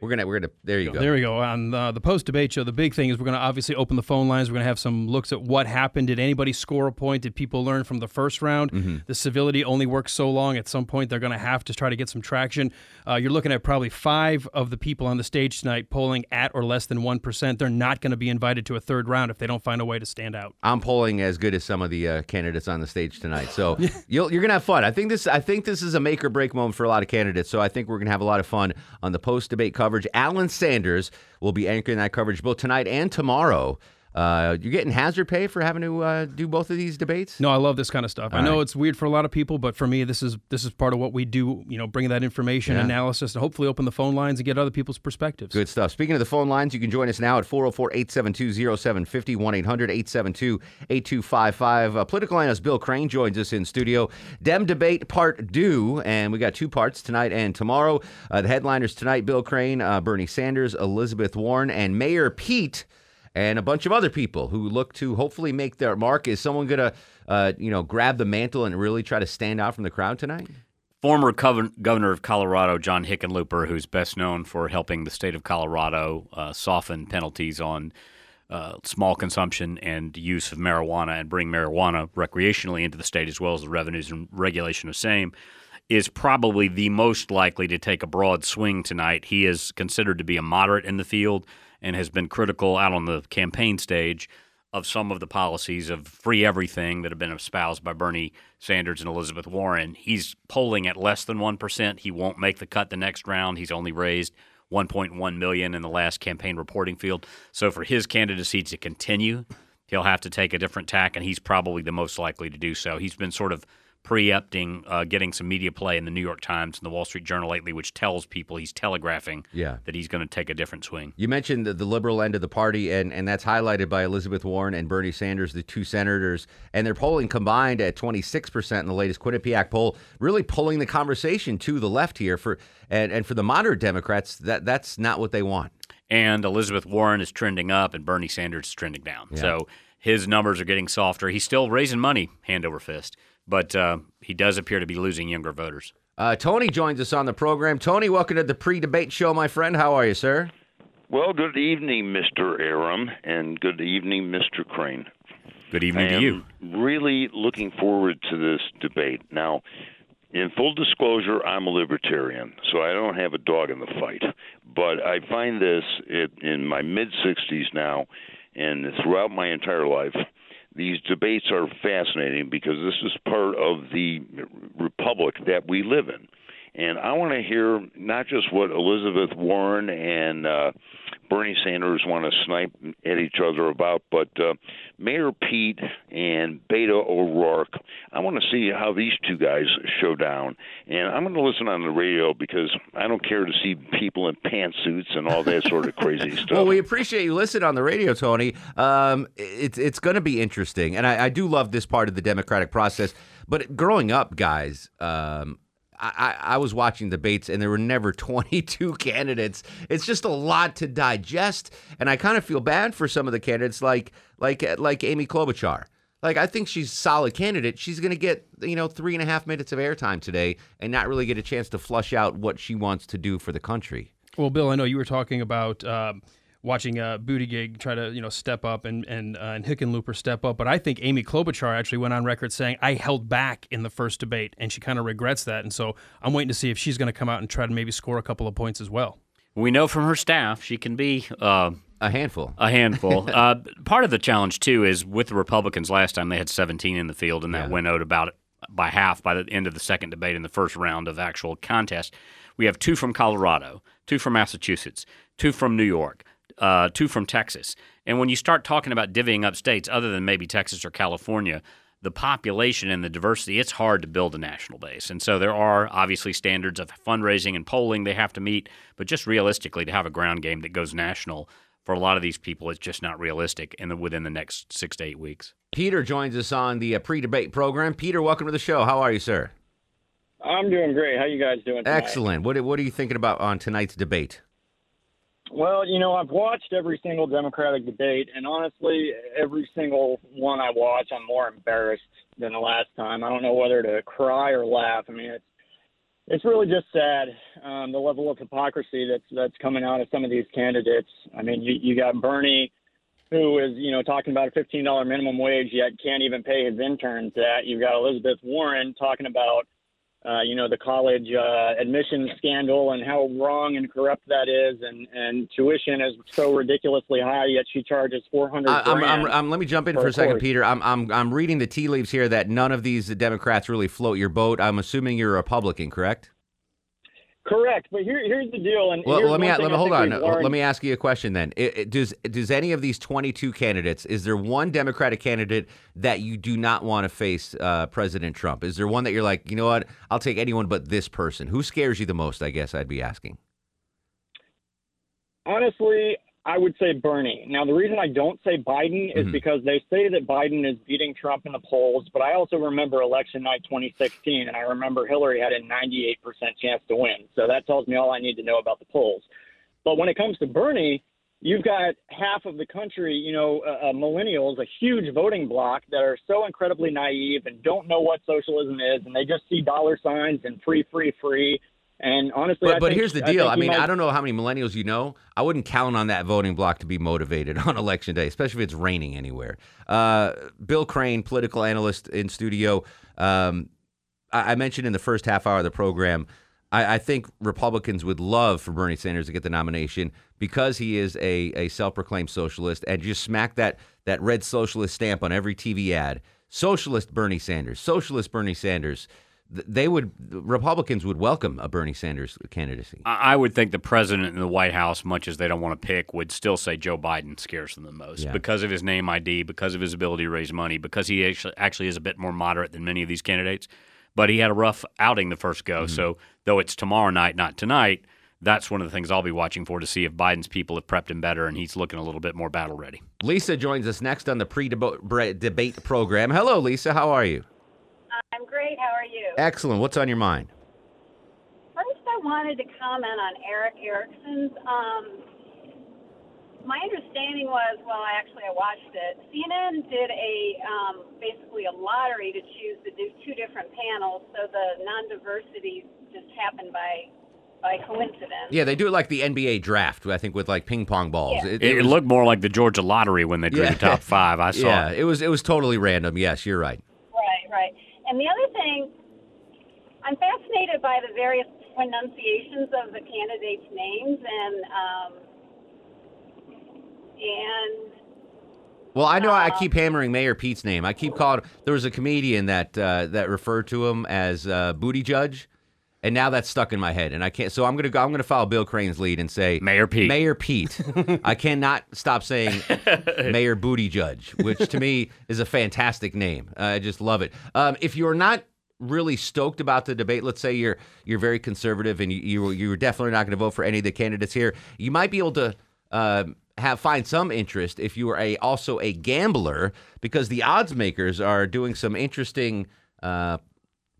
We're gonna, we're gonna. There you go. There we go. On uh, the post debate show, the big thing is we're gonna obviously open the phone lines. We're gonna have some looks at what happened. Did anybody score a point? Did people learn from the first round? Mm-hmm. The civility only works so long. At some point, they're gonna have to try to get some traction. Uh, you're looking at probably five of the people on the stage tonight polling at or less than one percent. They're not going to be invited to a third round if they don't find a way to stand out. I'm polling as good as some of the uh, candidates on the stage tonight, so you'll, you're gonna have fun. I think this I think this is a make or break moment for a lot of candidates. So I think we're gonna have a lot of fun on the post debate coverage. Alan Sanders will be anchoring that coverage both tonight and tomorrow. Uh, you're getting hazard pay for having to uh, do both of these debates. No, I love this kind of stuff. All I know right. it's weird for a lot of people, but for me, this is this is part of what we do. You know, bring that information, Yeah. analysis, and hopefully open the phone lines and get other people's perspectives. Good stuff. Speaking of the phone lines, you can join us now at 404 872 0750 1 800 872 8255. Uh, Political analyst Bill Crane joins us in studio. Dem debate part due, and we got two parts tonight and tomorrow. Uh, the headliners tonight Bill Crane, uh, Bernie Sanders, Elizabeth Warren, and Mayor Pete. And a bunch of other people who look to hopefully make their mark. Is someone going to, uh, you know, grab the mantle and really try to stand out from the crowd tonight? Former governor of Colorado, John Hickenlooper, who's best known for helping the state of Colorado uh, soften penalties on uh, small consumption and use of marijuana and bring marijuana recreationally into the state as well as the revenues and regulation of same is probably the most likely to take a broad swing tonight. He is considered to be a moderate in the field and has been critical out on the campaign stage of some of the policies of free everything that have been espoused by Bernie Sanders and Elizabeth Warren. He's polling at less than 1%. He won't make the cut the next round. He's only raised 1.1 million in the last campaign reporting field. So for his candidacy to continue, he'll have to take a different tack and he's probably the most likely to do so. He's been sort of preempting uh, getting some media play in the New York Times and the Wall Street Journal lately, which tells people he's telegraphing Yeah. that he's going to take a different swing. You mentioned the, the liberal end of the party, and, and that's highlighted by Elizabeth Warren and Bernie Sanders, the two senators, and they're polling combined at 26% in the latest Quinnipiac poll, really pulling the conversation to the left here. For and, and for the moderate Democrats, that that's not what they want. And Elizabeth Warren is trending up, and Bernie Sanders is trending down. Yeah. So his numbers are getting softer. He's still raising money hand over fist, but uh, he does appear to be losing younger voters. Uh, Tony joins us on the program. Tony, welcome to the pre-debate show, my friend. How are you, sir? Well, good evening, Mr. Arum, and good evening, Mr. Crane. Good evening I to am you. Really looking forward to this debate. Now, in full disclosure, I'm a libertarian, so I don't have a dog in the fight. But I find this it, in my mid 60s now, and throughout my entire life. These debates are fascinating because this is part of the republic that we live in. And I want to hear not just what Elizabeth Warren and uh, Bernie Sanders want to snipe at each other about, but uh, Mayor Pete and Beto O'Rourke. I want to see how these two guys show down. And I'm going to listen on the radio because I don't care to see people in pantsuits and all that sort of crazy stuff. Well, we appreciate you listening on the radio, Tony. Um, it's it's going to be interesting, and I, I do love this part of the democratic process. But growing up, guys, um, I, I was watching debates, and there were never 22 candidates. It's just a lot to digest, and I kind of feel bad for some of the candidates, like like like Amy Klobuchar. Like I think she's a solid candidate. She's going to get you know three and a half minutes of airtime today, and not really get a chance to flush out what she wants to do for the country. Well, Bill, I know you were talking about um, watching uh, Buttigieg try to you know step up and and uh, and Hickenlooper step up, but I think Amy Klobuchar actually went on record saying I held back in the first debate, and she kind of regrets that. And so I'm waiting to see if she's going to come out and try to maybe score a couple of points as well. We know from her staff she can be uh, a handful. A handful. uh, part of the challenge too is with the Republicans last time they had 17 in the field, and that winnowed about by half by the end of the second debate in the first round of actual contest. We have two from Colorado, two from Massachusetts, two from New York, uh, two from Texas. And when you start talking about divvying up states, other than maybe Texas or California, the population and the diversity, it's hard to build a national base. And so there are obviously standards of fundraising and polling they have to meet, but just realistically, to have a ground game that goes national for a lot of these people, it's just not realistic in the, within the next six to eight weeks. Peter joins us on the uh, pre-debate program. Peter, welcome to the show. How are you, sir? I'm doing great. How you guys doing? Tonight? Excellent. What what are you thinking about on tonight's debate? Well, you know, I've watched every single Democratic debate, and honestly, every single one I watch, I'm more embarrassed than the last time. I don't know whether to cry or laugh. I mean, it's it's really just sad um, the level of hypocrisy that's that's coming out of some of these candidates. I mean, you, you got Bernie, who is you know talking about a fifteen dollar minimum wage, yet can't even pay his interns that. You've got Elizabeth Warren talking about uh, you know the college uh, admissions scandal and how wrong and corrupt that is, and and tuition is so ridiculously high, yet she charges four hundred. Let me jump in for a second, course. Peter. I'm, I'm I'm reading the tea leaves here that none of these Democrats really float your boat. I'm assuming you're a Republican, correct? Correct, but here here's the deal. And Well, let me let me hold on. Let me ask you a question then. It, it- does does any of these 22 candidates is there one Democratic candidate that you do not want to face uh, President Trump? Is there one that you're like, you know what? I'll take anyone but this person. Who scares you the most? I guess I'd be asking. Honestly, I would say Bernie. Now, the reason I don't say Biden is Mhm. because they say that Biden is beating Trump in the polls, but I also remember election night 2016, and I remember Hillary had a 98% chance to win. So that tells me all I need to know about the polls. But when it comes to Bernie, you've got half of the country, you know, uh, uh, millennials, a huge voting bloc that are so incredibly naive and don't know what socialism is, and they just see dollar signs and free, free, free. And honestly, But, I but think- here's the deal. think I mean, might- I don't know how many millennials you know. I wouldn't count on that voting block to be motivated on election day, especially if it's raining anywhere. Uh, Bill Crane, political analyst in studio. Um, I, I mentioned in the first half hour of the program, I, I think Republicans would love for Bernie Sanders to get the nomination because he is a, a self proclaimed socialist and just smack that, that red socialist stamp on every TV ad. Socialist Bernie Sanders, socialist Bernie Sanders. Th- They would Republicans would welcome a Bernie Sanders candidacy. I would think the president and the White House, much as they don't want to pick, would still say Joe Biden scares them the most Yeah. because of his name ID, because of his ability to raise money, because he actually, actually is a bit more moderate than many of these candidates. But he had a rough outing the first go. Mm-hmm. So, though it's tomorrow night, not tonight, that's one of the things I'll be watching for to see if Biden's people have prepped him better and he's looking a little bit more battle ready. Lisa joins us next on the pre-debate program. Hello, Lisa. How are you? I'm great. How are you? Excellent. What's on your mind? First, I wanted to comment on Erick Erickson's. Um, my understanding was, well, actually I watched it. CNN did a um, basically a lottery to choose the do- two different panels, so the non-diversity just happened by by coincidence. Yeah, they do it like the NBA draft. I think with like ping pong balls. Yeah. It, it was- looked more like the Georgia lottery when they drew the top five. I saw Yeah, it. it was it was totally random. Yes, you're right. Right, right. And the other thing, I'm fascinated by the various pronunciations of the candidates' names, and um, and Well, I know I keep hammering Mayor Pete's name. I keep calling. There was a comedian that uh, that referred to him as uh, Booty Judge, and now that's stuck in my head. And I can't. So I'm gonna go. I'm gonna follow Bill Crane's lead and say Mayor Pete. Mayor Pete. I cannot stop saying Mayor Booty Judge, which to me is a fantastic name. I just love it. Um, if you're not really stoked about the debate, let's say you're you're very conservative and you you you're definitely not going to vote for any of the candidates here, you might be able to. Uh, have find some interest if you are a also a gambler because the odds makers are doing some interesting uh,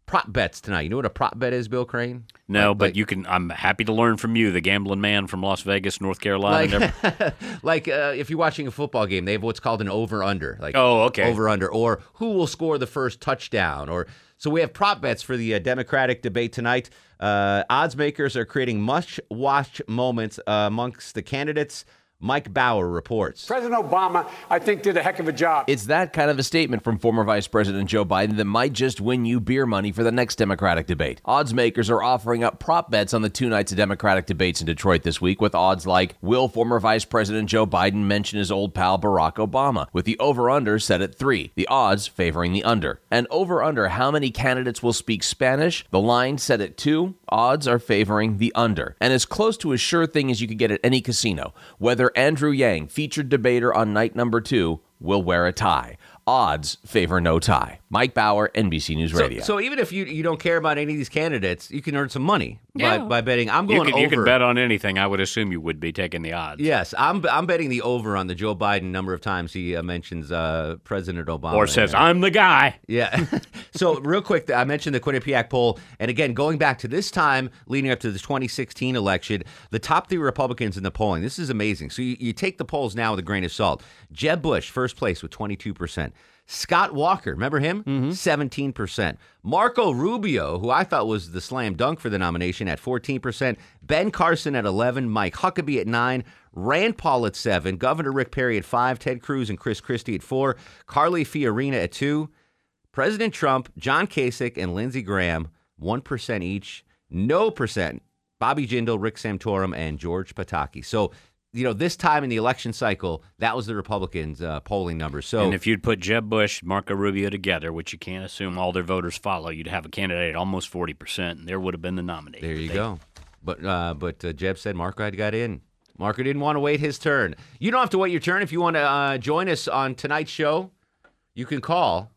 prop bets tonight. You know what a prop bet is, Bill Crane? No, but you can. I'm happy to learn from you, the gambling man from Las Vegas, North Carolina. Like, like uh, if you're watching a football game, they have what's called an over under. Like Oh, okay. over under, or who will score the first touchdown, or so we have prop bets for the uh, Democratic debate tonight. Uh, odds makers are creating much watch moments uh, amongst the candidates. Mike Bauer reports. President Obama, I think, did a heck of a job. It's that kind of a statement from former Vice President Joe Biden that might just win you beer money for the next Democratic debate. Odds makers are offering up prop bets on the two nights of Democratic debates in Detroit this week with odds like Will former Vice President Joe Biden mention his old pal Barack Obama, with the over under set at three, the odds favoring the under. And over under how many candidates will speak Spanish, the line set at two, odds are favoring the under. And as close to a sure thing as you could get at any casino, whether Andrew Yang, featured debater on night number two, will wear a tie. Odds favor no tie. Mike Bauer, NBC News So, Radio. so even if you you don't care about any of these candidates, you can earn some money Yeah. by, by betting. I'm you going can, over. you can bet on anything. I would assume you would be taking the odds. Yes, I'm I'm betting the over on the Joe Biden number of times he uh, mentions uh, President Obama. Or says, there. I'm the guy. Yeah. so real quick, I mentioned the Quinnipiac poll, and again, going back to this time leading up to the 2016 election, the top three Republicans in the polling. This is amazing. So you, you take the polls now with a grain of salt. Jeb Bush, first place with 22 percent. Scott Walker, remember him? Mm-hmm. 17%. Marco Rubio, who I thought was the slam dunk for the nomination at 14%. Ben Carson at 11, Mike Huckabee at 9, Rand Paul at 7, Governor Rick Perry at 5, Ted Cruz and Chris Christie at 4, Carly Fiorina at 2, President Trump, John Kasich, and Lindsey Graham, 1% each. No percent. Bobby Jindal, Rick Santorum, and George Pataki. So, you know, this time in the election cycle, that was the Republicans' uh, polling numbers. So, and if you'd put Jeb Bush, Marco Rubio together, which you can't assume all their voters follow, you'd have a candidate at almost 40%, and there would have been the nominee. There you go. But uh, but uh, Jeb said Marco had got in. Marco didn't want to wait his turn. You don't have to wait your turn if you want to uh, join us on tonight's show. You can call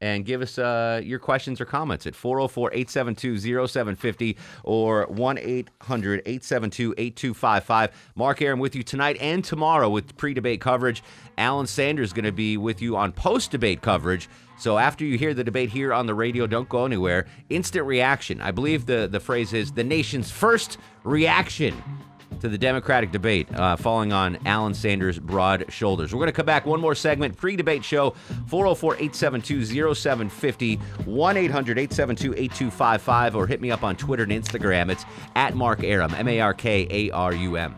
and give us uh, your questions or comments at 404-872-0750 or 1-800-872-8255. Mark Arum with you tonight and tomorrow with pre-debate coverage. Alan Sanders is going to be with you on post-debate coverage. So after you hear the debate here on the radio, don't go anywhere. Instant reaction. I believe the, the phrase is the nation's first reaction to the Democratic debate, uh, falling on Alan Sanders' broad shoulders. We're going to come back one more segment, pre debate show, 404 872 0750, 1 800 872 8255, or hit me up on Twitter and Instagram. It's at Mark Arum, M A R K A R U M.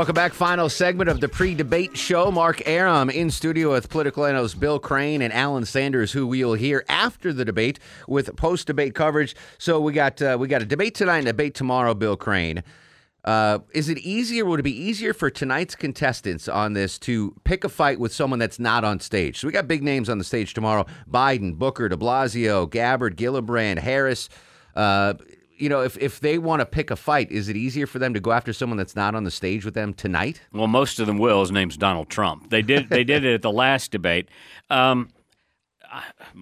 Welcome back. Final segment of the pre-debate show. Mark Arum in studio with political analyst Bill Crane and Alan Sanders, who we will hear after the debate with post-debate coverage. So we got uh, we got a debate tonight and a debate tomorrow. Bill Crane. Uh, is it easier? Would it be easier for tonight's contestants on this to pick a fight with someone that's not on stage? So we got big names on the stage tomorrow: Biden, Booker, De Blasio, Gabbard, Gillibrand, Harris. Uh, you know, if, if they want to pick a fight, is it easier for them to go after someone that's not on the stage with them tonight? Well, most of them will. His name's Donald Trump. They did they did it at the last debate. Um,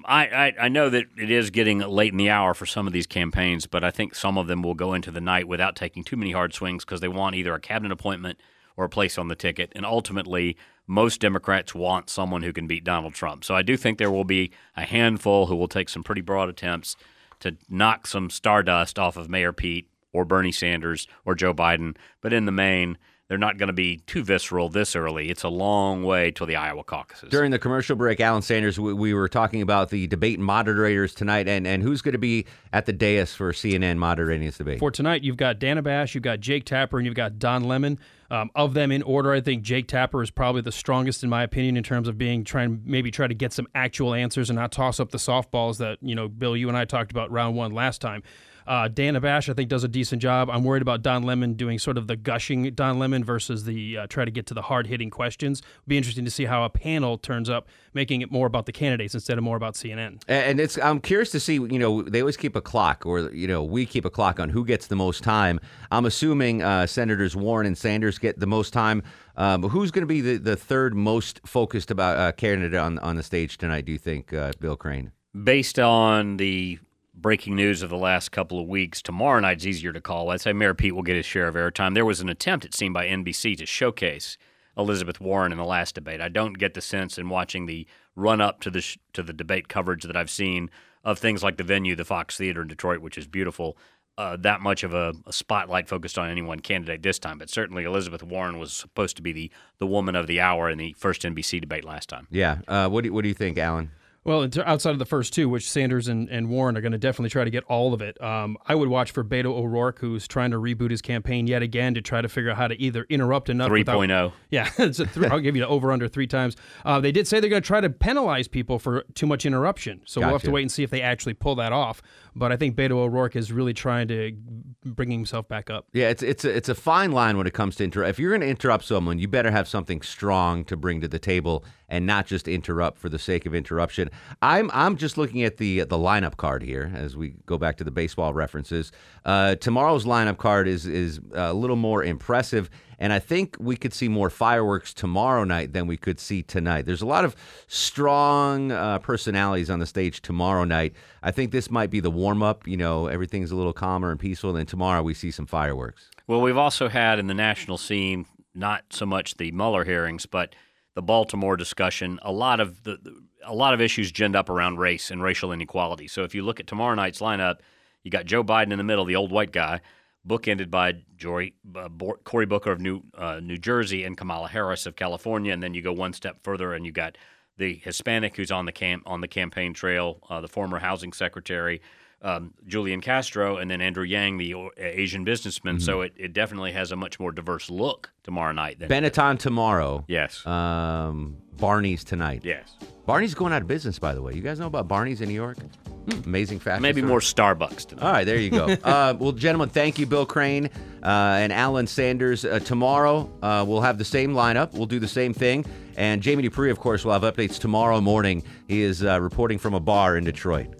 I, I I know that it is getting late in the hour for some of these campaigns, but I think some of them will go into the night without taking too many hard swings because they want either a cabinet appointment or a place on the ticket. And ultimately, most Democrats want someone who can beat Donald Trump. So I do think there will be a handful who will take some pretty broad attempts to knock some stardust off of Mayor Pete or Bernie Sanders or Joe Biden. But in the main, they're not going to be too visceral this early. It's a long way till the Iowa caucuses. During the commercial break, Alan Sanders, we, we were talking about the debate moderators tonight and, and who's going to be at the dais for CNN moderating this debate. For tonight, you've got Dana Bash, you've got Jake Tapper, and you've got Don Lemon. Um, of them in order, I think Jake Tapper is probably the strongest in my opinion in terms of being trying maybe try to get some actual answers and not toss up the softballs that you know Bill, you and I talked about round one last time. Uh, Dana Bash, I think, does a decent job. I'm worried about Don Lemon doing sort of the gushing Don Lemon versus the uh, try to get to the hard hitting questions. Be interesting to see how a panel turns up, making it more about the candidates instead of more about CNN. And it's I'm curious to see. You know, they always keep a clock, or you know, we keep a clock on who gets the most time. I'm assuming uh, Senators Warren and Sanders get the most time. Um, who's going to be the, the third most focused about uh, candidate on on the stage tonight? Do you think, uh, Bill Crane? Based on the breaking news of the last couple of weeks. Tomorrow night's easier to call. I'd say Mayor Pete will get his share of airtime. There was an attempt, it seemed, by NBC to showcase Elizabeth Warren in the last debate. I don't get the sense in watching the run up to the sh- to the debate coverage that I've seen of things like the venue, the Fox Theater in Detroit, which is beautiful. Uh, that much of a, a, spotlight focused on any one candidate this time, but certainly Elizabeth Warren was supposed to be the the woman of the hour in the first NBC debate last time. Yeah. Uh, what do what do you think, Alan? Well, outside of the first two, which Sanders and, and Warren are going to definitely try to get all of it, um, I would watch for Beto O'Rourke, who's trying to reboot his campaign yet again to try to figure out how to either interrupt enough. 3.0. Yeah, I'll give you the over under three times. Uh, they did say they're going to try to penalize people for too much interruption. So gotcha. we'll have to wait and see if they actually pull that off. But I think Beto O'Rourke is really trying to bring himself back up. Yeah, it's it's a, it's a fine line when it comes to interrupt. If you're going to interrupt someone, you better have something strong to bring to the table and not just interrupt for the sake of interruption. I'm I'm just looking at the the lineup card here as we go back to the baseball references. Uh, tomorrow's lineup card is is a little more impressive. And I think we could see more fireworks tomorrow night than we could see tonight. There's a lot of strong uh, personalities on the stage tomorrow night. I think this might be the warm up. You know, everything's a little calmer and peaceful. And then tomorrow we see some fireworks. Well, we've also had in the national scene not so much the Mueller hearings, but the Baltimore discussion. A lot of the a lot of issues ginned up around race and racial inequality. So if you look at tomorrow night's lineup, you got Joe Biden in the middle, the old white guy bookended by Jory, uh, Cory Booker of New uh, New Jersey and Kamala Harris of California, and then you go one step further and you got the Hispanic who's on the camp on the campaign trail, uh, the former housing secretary um, Julian Castro, and then Andrew Yang, the Asian businessman. Mm-hmm. So it, it definitely has a much more diverse look tomorrow night. Than Benetton tomorrow. Yes. Um, Barney's tonight. Yes. Barney's going out of business, by the way. You guys know about Barney's in New York? Hmm. Amazing fashion. Maybe store. more Starbucks tonight. All right, there you go. uh, well, gentlemen, thank you, Bill Crane uh, and Alan Sanders. Uh, tomorrow, uh, we'll have the same lineup. We'll do the same thing. And Jamie Dupree, of course, will have updates tomorrow morning. He is uh, reporting from a bar in Detroit.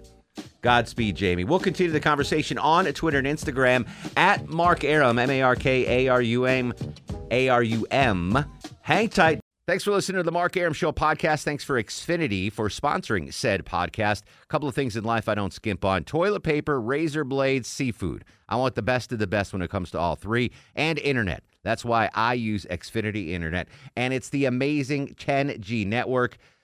Godspeed, Jamie. We'll continue the conversation on Twitter and Instagram at Mark Arum, M A R K A R U M, A R U M. Hang tight. Thanks for listening to the Mark Arum Show podcast. Thanks for Xfinity for sponsoring said podcast. A couple of things in life I don't skimp on toilet paper, razor blades, seafood. I want the best of the best when it comes to all three, and internet. That's why I use Xfinity Internet, and it's the amazing 10G network.